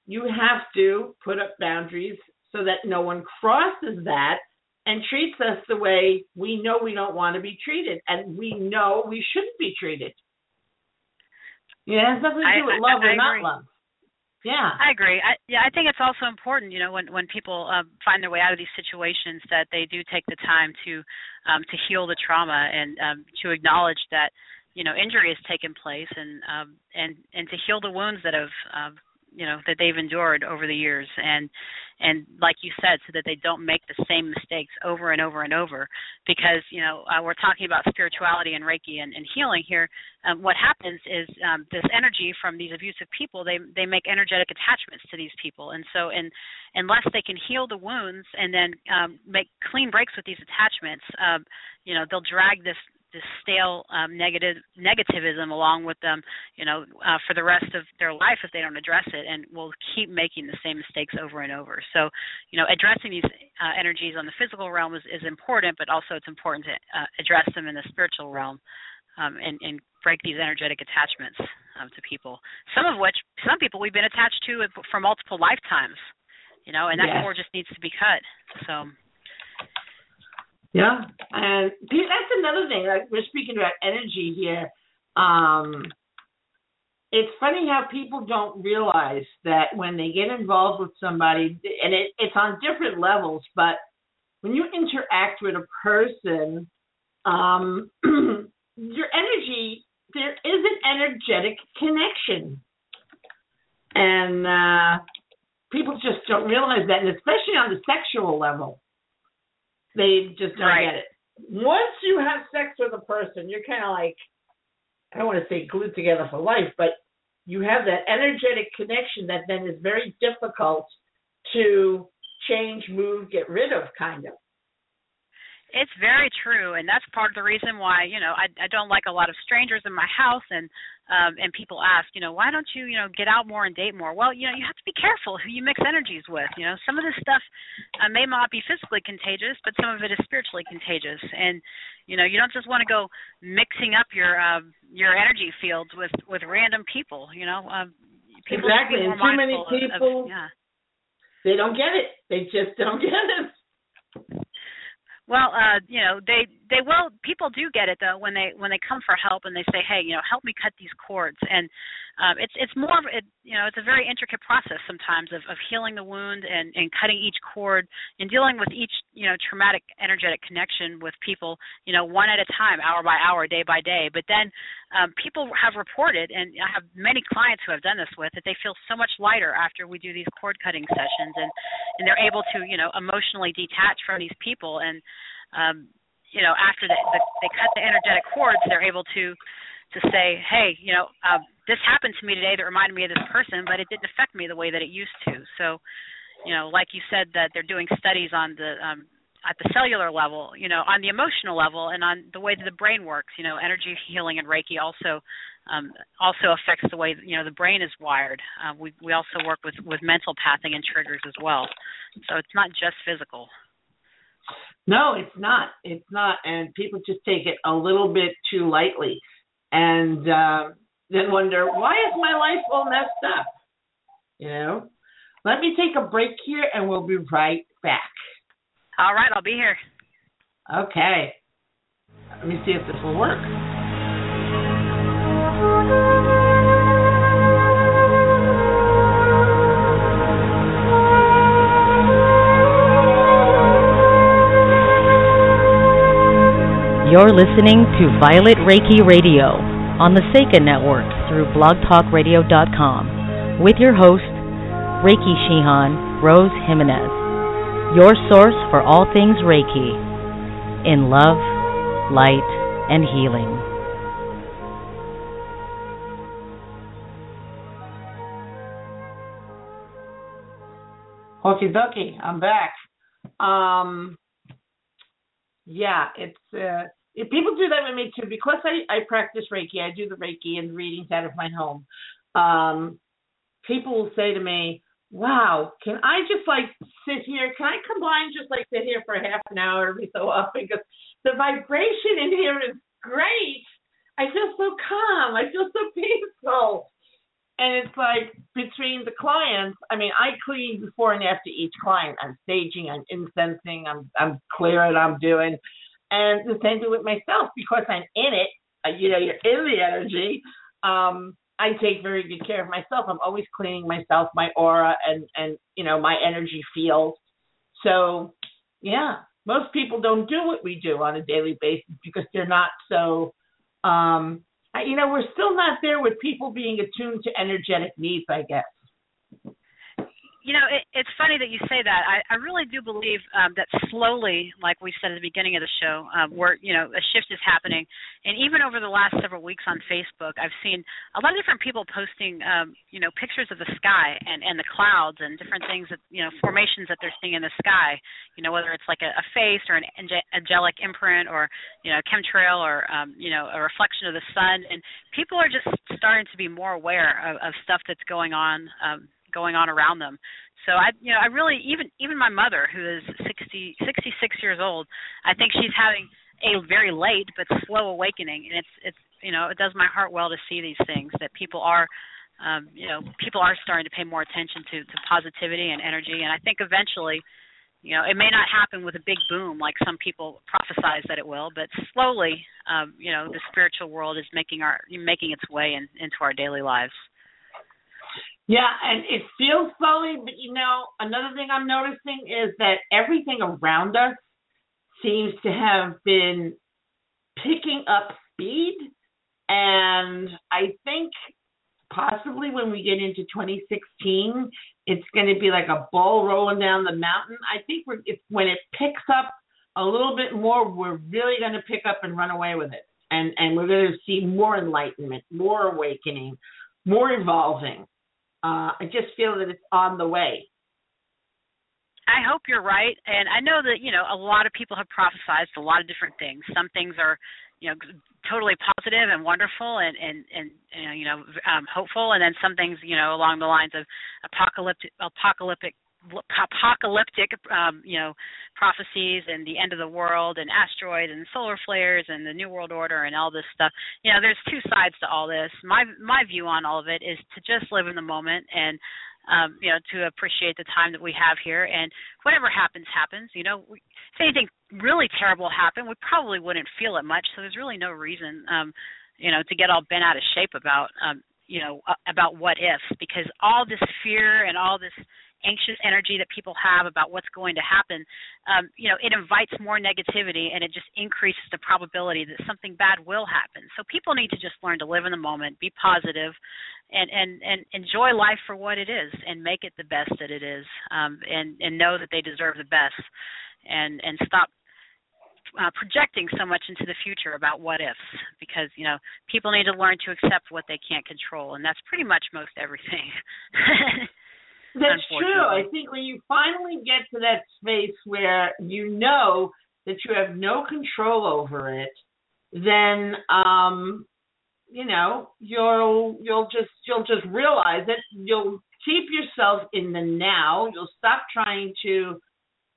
you have to put up boundaries so that no one crosses that and treats us the way we know we don't want to be treated and we know we shouldn't be treated. Yeah, it has nothing to do with love I, I or not love. Yeah, I agree. I, yeah, I think it's also important, you know, when when people um, find their way out of these situations, that they do take the time to um, to heal the trauma and um, to acknowledge that you know injury has taken place and um, and and to heal the wounds that have uh, you know that they've endured over the years. And and like you said so that they don't make the same mistakes over and over and over. Because you know uh, we're talking about spirituality and reiki and, and healing here. Um, what happens is um, this energy from these abusive people they they make energetic attachments to these people. And so and unless they can heal the wounds and then um, make clean breaks with these attachments um, you know they'll drag this this stale um, negative negativism along with them, you know, uh, for the rest of their life if they don't address it, and will keep making the same mistakes over and over. So, you know, addressing these uh, energies on the physical realm is, is important, but also it's important to uh, address them in the spiritual realm. Um, and, and break these energetic attachments um, to people. Some of which, some people we've been attached to for multiple lifetimes, you know, and that yes. cord just needs to be cut. So yeah, and that's another thing. Like we're speaking about energy here. Um, it's funny how people don't realize that when they get involved with somebody, and it, it's on different levels, but when you interact with a person, um, your energy, there is an energetic connection. And uh, people just don't realize that, and especially on the sexual level. They just don't right. get it. Once you have sex with a person, you're kind of like, I don't want to say glued together for life, but you have that energetic connection that then is very difficult to change, move, get rid of, kind of. It's very true, and that's part of the reason why you know I, I don't like a lot of strangers in my house, and um, and people ask, you know, why don't you you know get out more and date more? Well, you know, you have to be careful who you mix energies with. You know, some of this stuff uh, may not be physically contagious, but some of it is spiritually contagious, and you know, you don't just want to go mixing up your uh, your energy fields with with random people. You know, uh, people exactly, and too many of, people. yeah. They don't get it. They just don't get it. Well, uh, you know, they they will. People do get it though when they when they come for help and they say, "Hey, you know, help me cut these cords." And um, it's it's more it. You know, it's a very intricate process sometimes of of healing the wound and and cutting each cord and dealing with each you know traumatic energetic connection with people. You know, one at a time, hour by hour, day by day. But then um, people have reported, and I have many clients who have done this with, that they feel so much lighter after we do these cord cutting sessions, and and they're able to you know emotionally detach from these people and um, you know, after they, the, they cut the energetic cords, they're able to to say, hey, you know, um, this happened to me today that reminded me of this person, but it didn't affect me the way that it used to. So, you know, like you said, that they're doing studies on the um, at the cellular level, you know, on the emotional level, and on the way that the brain works. You know, energy healing and Reiki also um, also affects the way you know the brain is wired. Uh, we we also work with with mental pathing and triggers as well. So it's not just physical. No, it's not. It's not, and people just take it a little bit too lightly, and uh, then wonder why is my life all messed up. You know, let me take a break here, and we'll be right back. All right, I'll be here. Okay. Let me see if this will work. You're listening to Violet Reiki Radio on the Seika Network through blogtalkradio.com with your host, Reiki Shihan Rose Jimenez, your source for all things Reiki in love, light, and healing. Okie dokie, I'm back. Um, yeah, it's uh, if people do that with me too, because I, I practice Reiki, I do the Reiki and readings out of my home. Um, people will say to me, Wow, can I just like sit here? Can I combine just like sit here for a half an hour every so often? Because the vibration in here is great. I feel so calm. I feel so peaceful. And it's like between the clients, I mean, I clean before and after each client. I'm staging, I'm incensing, I'm I'm clearing, I'm doing. And the same thing with myself because I'm in it. Uh, you know, you're in the energy. Um, I take very good care of myself. I'm always cleaning myself, my aura, and and you know my energy field. So, yeah, most people don't do what we do on a daily basis because they're not so. Um, you know, we're still not there with people being attuned to energetic needs. I guess you know, it, it's funny that you say that. I, I really do believe um, that slowly, like we said at the beginning of the show, um, where you know a shift is happening, and even over the last several weeks on Facebook, I've seen a lot of different people posting, um, you know, pictures of the sky and and the clouds and different things that you know formations that they're seeing in the sky. You know, whether it's like a, a face or an angelic imprint or you know a chemtrail or um, you know a reflection of the sun, and people are just starting to be more aware of, of stuff that's going on. Um, going on around them. So I, you know, I really even even my mother, who is 60, 66 years old, I think she's having a very late but slow awakening, and it's it's you know it does my heart well to see these things that people are. Um, you know, people are starting to pay more attention to to positivity and energy, and I think eventually, you know, it may not happen with a big boom like some people prophesize that it will, but slowly, um, you know, the spiritual world is making our making its way in, into our daily lives. Yeah, and it feels slowly, but you know, another thing I'm noticing is that everything around us seems to have been picking up speed. And I think possibly when we get into 2016, it's going to be like a ball rolling down the mountain. I think we're, it's, when it picks up a little bit more, we're really going to pick up and run away with it. And, and we're going to see more enlightenment, more awakening, more evolving. Uh, I just feel that it's on the way. I hope you're right, and I know that you know a lot of people have prophesized a lot of different things. Some things are, you know, totally positive and wonderful and and and, you know um, hopeful, and then some things you know along the lines of apocalyptic apocalyptic apocalyptic um, you know prophecies and the end of the world and asteroids and solar flares and the new world order and all this stuff. You know there's two sides to all this. My my view on all of it is to just live in the moment and um you know to appreciate the time that we have here. And whatever happens happens. You know if anything really terrible happened we probably wouldn't feel it much. So there's really no reason um you know to get all bent out of shape about um you know about what ifs because all this fear and all this anxious energy that people have about what's going to happen, um, you know, it invites more negativity and it just increases the probability that something bad will happen. So people need to just learn to live in the moment, be positive, and and and enjoy life for what it is, and make it the best that it is, um, and and know that they deserve the best, and and stop uh, projecting so much into the future about what ifs because you know people need to learn to accept what they can't control and that's pretty much most everything That's true. I think when you finally get to that space where you know that you have no control over it, then um you know you'll you'll just you'll just realize it. You'll keep yourself in the now. You'll stop trying to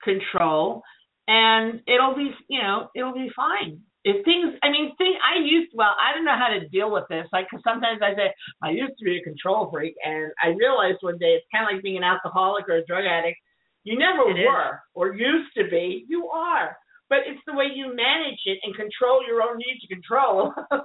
control and it'll be you know it'll be fine if things i mean thing i used well i don't know how to deal with this like cause sometimes i say i used to be a control freak and i realized one day it's kind of like being an alcoholic or a drug addict. You never It were or used to be. You are. But it's the way you manage it and control your own need to control.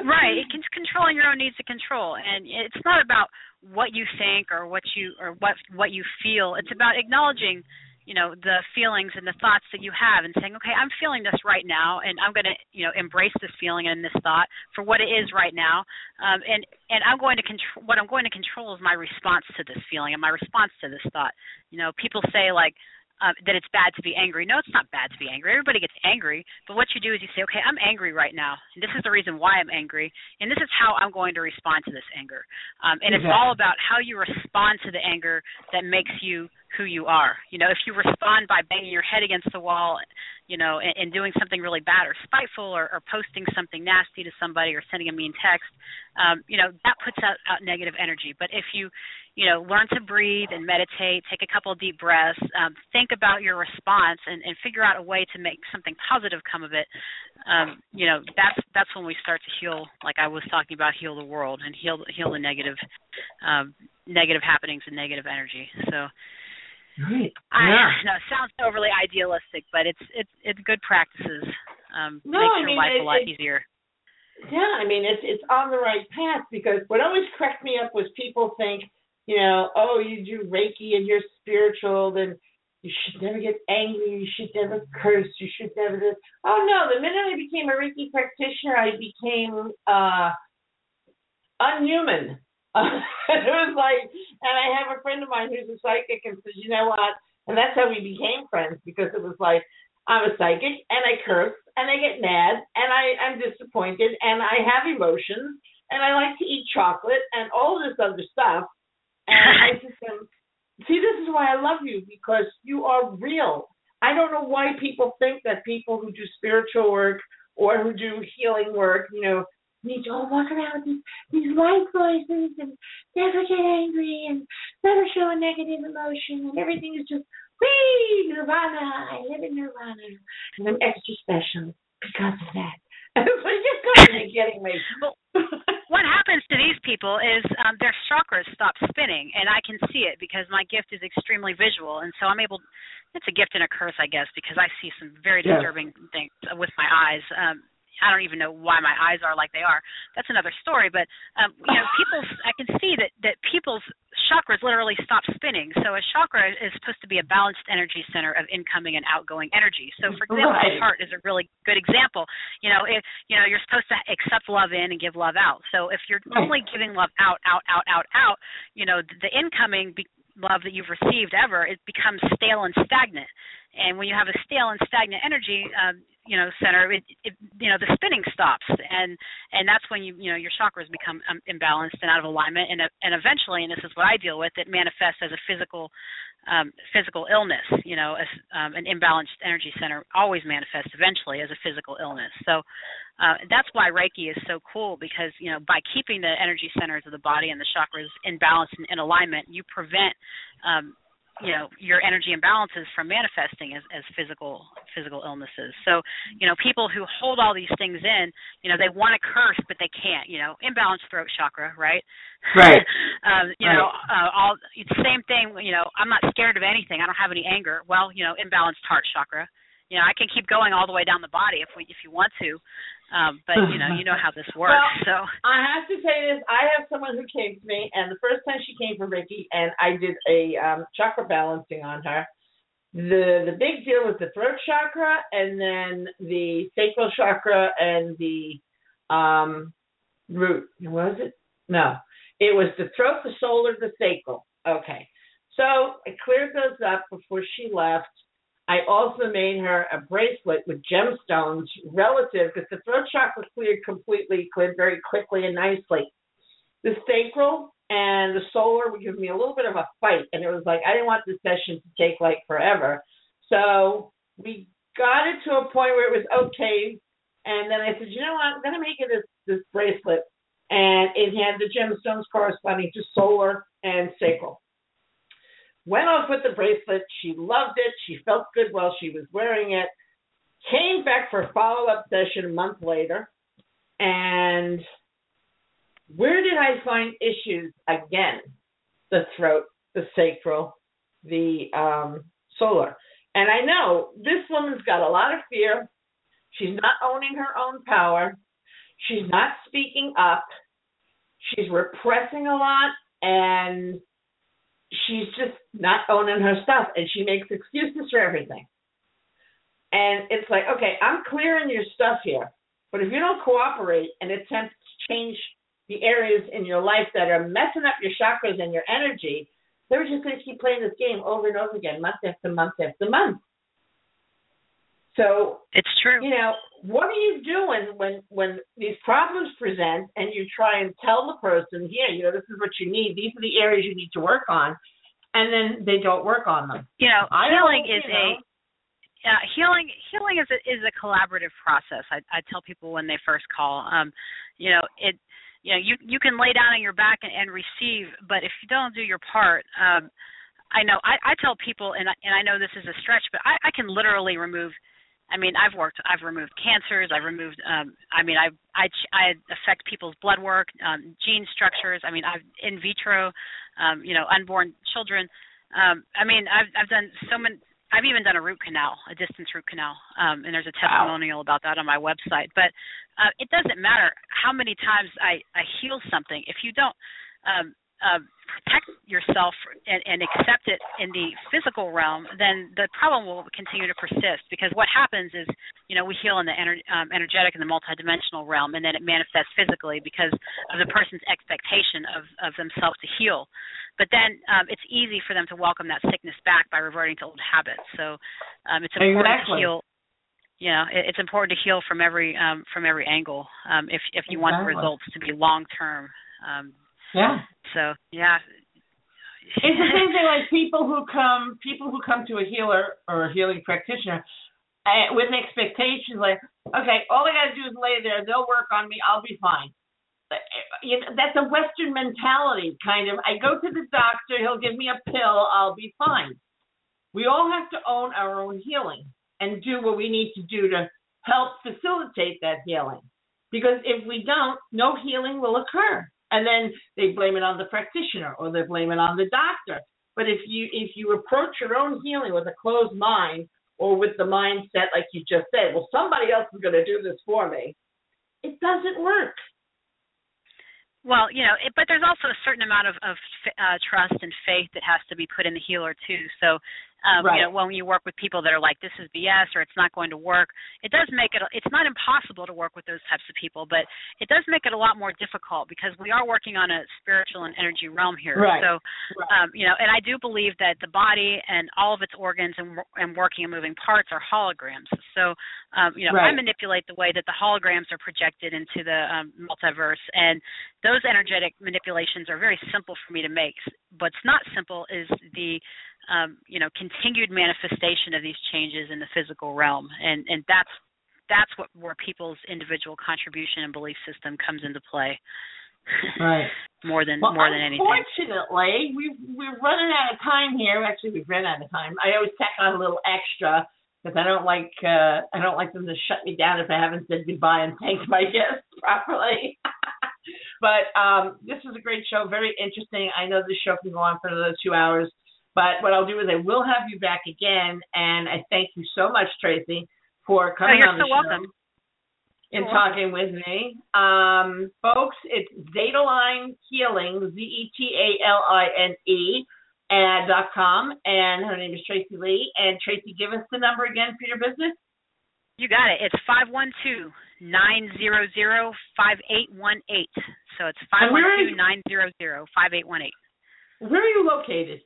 Right. It can controlling your own needs to control and it's not about what you think or what you or what what you feel. It's about acknowledging you know the feelings and the thoughts that you have and saying okay i'm feeling this right now and i'm going to you know embrace this feeling and this thought for what it is right now um, and and i'm going to control what i'm going to control is my response to this feeling and my response to this thought you know people say like um, that it's bad to be angry. No, it's not bad to be angry. Everybody gets angry, but what you do is you say, okay, I'm angry right now, and this is the reason why I'm angry, and this is how I'm going to respond to this anger. Um, and it's all about how you respond to the anger that makes you who you are. You know, if you respond by banging your head against the wall, you know, and, and doing something really bad or spiteful, or, or posting something nasty to somebody, or sending a mean text, um, you know, that puts out, out negative energy. But if you you know, learn to breathe and meditate, take a couple deep breaths, um, think about your response, and, and figure out a way to make something positive come of it. Um, you know, that's that's when we start to heal, like I was talking about, heal the world and heal heal the negative um, negative happenings and negative energy. So. Right. I Yeah. know it sounds overly idealistic, but it's it's it's good practices. Um, No, makes I your mean, life it- a lot it- easier. Yeah, I mean it's it's on the right path because what always cracked me up was people think, you know, oh you do Reiki and you're spiritual, then you should never get angry, you should never curse, you should never this. Oh no, the minute I became a Reiki practitioner, I became uh unhuman. it was like, and I have a friend of mine who's a psychic and says, you know what? And that's how we became friends because it was like, I'm a psychic and I curse and I get mad and I, I'm disappointed and I have emotions and I like to eat chocolate and all this other stuff. And I just am, see, this is why I love you because you are real. I don't know why people think that people who do spiritual work or who do healing work, you know, need to all walk around with these, these white voices and never get angry and never show a negative emotion and everything is just wee nirvana. I live in nirvana and I'm extra special because of that. Like you're getting me. what happens to these people is um, their chakras stop spinning, and I can see it because my gift is extremely visual, and so I'm able. It's a gift and a curse, I guess, because I see some very disturbing things with my eyes. Um, I don't even know why my eyes are like they are. That's another story. But um, you know, people's I can see that that people's chakras literally stop spinning. So a chakra is supposed to be a balanced energy center of incoming and outgoing energy. So for example, Right. the heart is a really good example. You know, if you know you're supposed to accept love in and give love out. So if you're Right. only giving love out, out, out, out, out, you know, the incoming be- love that you've received ever it becomes stale and stagnant. And when you have a stale and stagnant energy, um, you know, center, it, it, you know, the spinning stops, and and that's when you, you know, your chakras become um, imbalanced and out of alignment, and and eventually, and this is what I deal with, it manifests as a physical, um, physical illness. You know, as, um, an imbalanced energy center always manifests eventually as a physical illness. So. Uh, that's why Reiki is so cool because you know by keeping the energy centers of the body and the chakras in balance and in alignment, you prevent um, you know your energy imbalances from manifesting as, as physical physical illnesses. So you know people who hold all these things in, you know they want to curse but they can't. You know imbalanced throat chakra, right? Right. um, you know uh, all it's the same thing. You know I'm not scared of anything. I don't have any anger. Well, you know imbalanced heart chakra. You know I can keep going all the way down the body if we if you want to. Um, but you know you know how this works. Well, so I have to say this. I have someone who came to me, and the first time she came for Reiki, and I did a um, chakra balancing on her. The the big deal was the throat chakra, and then the sacral chakra, and the um, root. Was it? No, it was the throat, the solar, the sacral. Okay, so I cleared those up before she left. I also made her a bracelet with gemstones relative because the throat chakra cleared completely, cleared very quickly and nicely. The sacral and the solar would give me a little bit of a fight, and it was like I didn't want the session to take like forever. So we got it to a point where it was okay, and then I said, you know what, I'm gonna make it this this bracelet, and it had the gemstones corresponding to solar and sacral. Went off with the bracelet. She loved it. She felt good while she was wearing it. Came back for a follow up session a month later, and where did I find issues again? The throat, the sacral, the um, solar. And I know this woman's got a lot of fear. She's not owning her own power. She's not speaking up. She's repressing a lot and she's just not owning her stuff and she makes excuses for everything. And it's like, okay, I'm clearing your stuff here. But if you don't cooperate and attempt to change the areas in your life that are messing up your chakras and your energy, they're just going to keep playing this game over and over again, month after month after month. So it's true. You know, what are you doing when when these problems present and you try and tell the person, yeah, you know, this is what you need. These are the areas you need to work on, and then they don't work on them. You know, I healing is you know, a uh, healing healing is a, is a collaborative process. I, I tell people when they first call, um, you know, it you know you you can lay down on your back and, and receive, but if you don't do your part, um, I know I, I tell people, and I, and I know this is a stretch, but I, I can literally remove. I mean, I've worked. I've removed cancers. I've removed. Um, I mean, I I I affect people's blood work, um, gene structures. I mean, I've in vitro, um, you know, unborn children. Um, I mean, I've I've done so many I've even done a root canal, a distance root canal, um, and there's a testimonial wow. about that on my website. But uh, it doesn't matter how many times I, I heal something if you don't um, uh, protect yourself and, and accept it in the physical realm, then the problem will continue to persist. Because what happens is, you know, we heal in the ener- um, energetic and the multidimensional realm, and then it manifests physically because of the person's expectation of, of themselves to heal. But then um, it's easy for them to welcome that sickness back by reverting to old habits. So um, it's important exactly. to heal you know it, it's important to heal from every um from every angle um if if you exactly. want the results to be long term um yeah. So yeah. It's the same thing like people who come people who come to a healer or a healing practitioner uh, with expectations like, okay, all I got to do is lay there, they'll work on me, I'll be fine. You know, that's a Western mentality, kind of. I go to the doctor, he'll give me a pill, I'll be fine. We all have to own our own healing and do what we need to do to help facilitate that healing. Because if we don't, no healing will occur and then they blame it on the practitioner or they blame it on the doctor. But if you if you approach your own healing with a closed mind or with the mindset like you just said, well somebody else is going to do this for me, it doesn't work. Well, you know, it, but there's also a certain amount of, of uh, trust and faith that has to be put in the healer too. So um, right. You know, when you work with people that are like, "This is BS" or "It's not going to work," it does make it. It's not impossible to work with those types of people, but it does make it a lot more difficult because we are working on a spiritual and energy realm here. Right. So, right. Um, you know, and I do believe that the body and all of its organs and, and working and moving parts are holograms. So, um, you know. I manipulate the way that the holograms are projected into the um, multiverse, and those energetic manipulations are very simple for me to make. What's not simple is the um, you know continued manifestation of these changes in the physical realm, and and that's that's what where people's individual contribution and belief system comes into play. Right. more than well, more than anything. Unfortunately, we we're running out of time here. Actually, we've run out of time. I always tack on a little extra because I don't like uh I don't like them to shut me down if I haven't said goodbye and thanked my guests properly. but um this was a great show, very interesting. I know this show can go on for another two hours. But what I'll do is I will have you back again, and I thank you so much, Tracy, for coming oh, on the so show welcome. and you're talking with me. Um, folks, it's Zetaline Healing, Z E T A L I N E, dot com, and her name is Tracy Lee. And Tracy, give us the number again for your business. You got it. It's five one two nine zero zero five eight one eight. So it's five one two nine zero zero five eight one eight. Where are you located?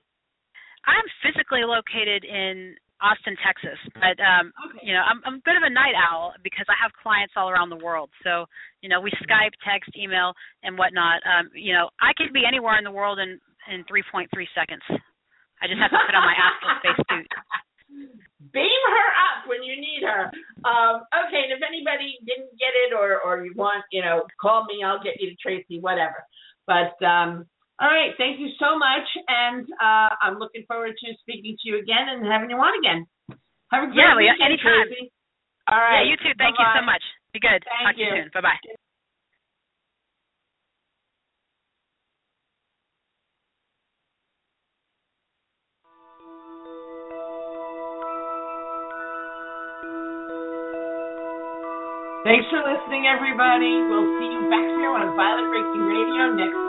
I'm physically located in Austin, Texas. But um, okay. you know, I'm I'm a bit of a night owl because I have clients all around the world. So you know, we Skype, text, email, and whatnot. Um, you know, I could be anywhere in the world in in 3.3 seconds. I just have to put on my astral space suit. Beam her up when you need her. Um, okay, and if anybody didn't get it or or you want, you know, call me. I'll get you to Tracy, whatever. But um, all right, thank you so much, and uh, I'm looking forward to speaking to you again and having you on again. Have a great yeah, weekend, anytime. Tracy. All right. Yeah, you too. Thank Bye-bye. you so much. Be good. Thank Talk you. to you soon. Bye bye. Thanks for listening, everybody. We'll see you back here on Violet Reiki Radio next.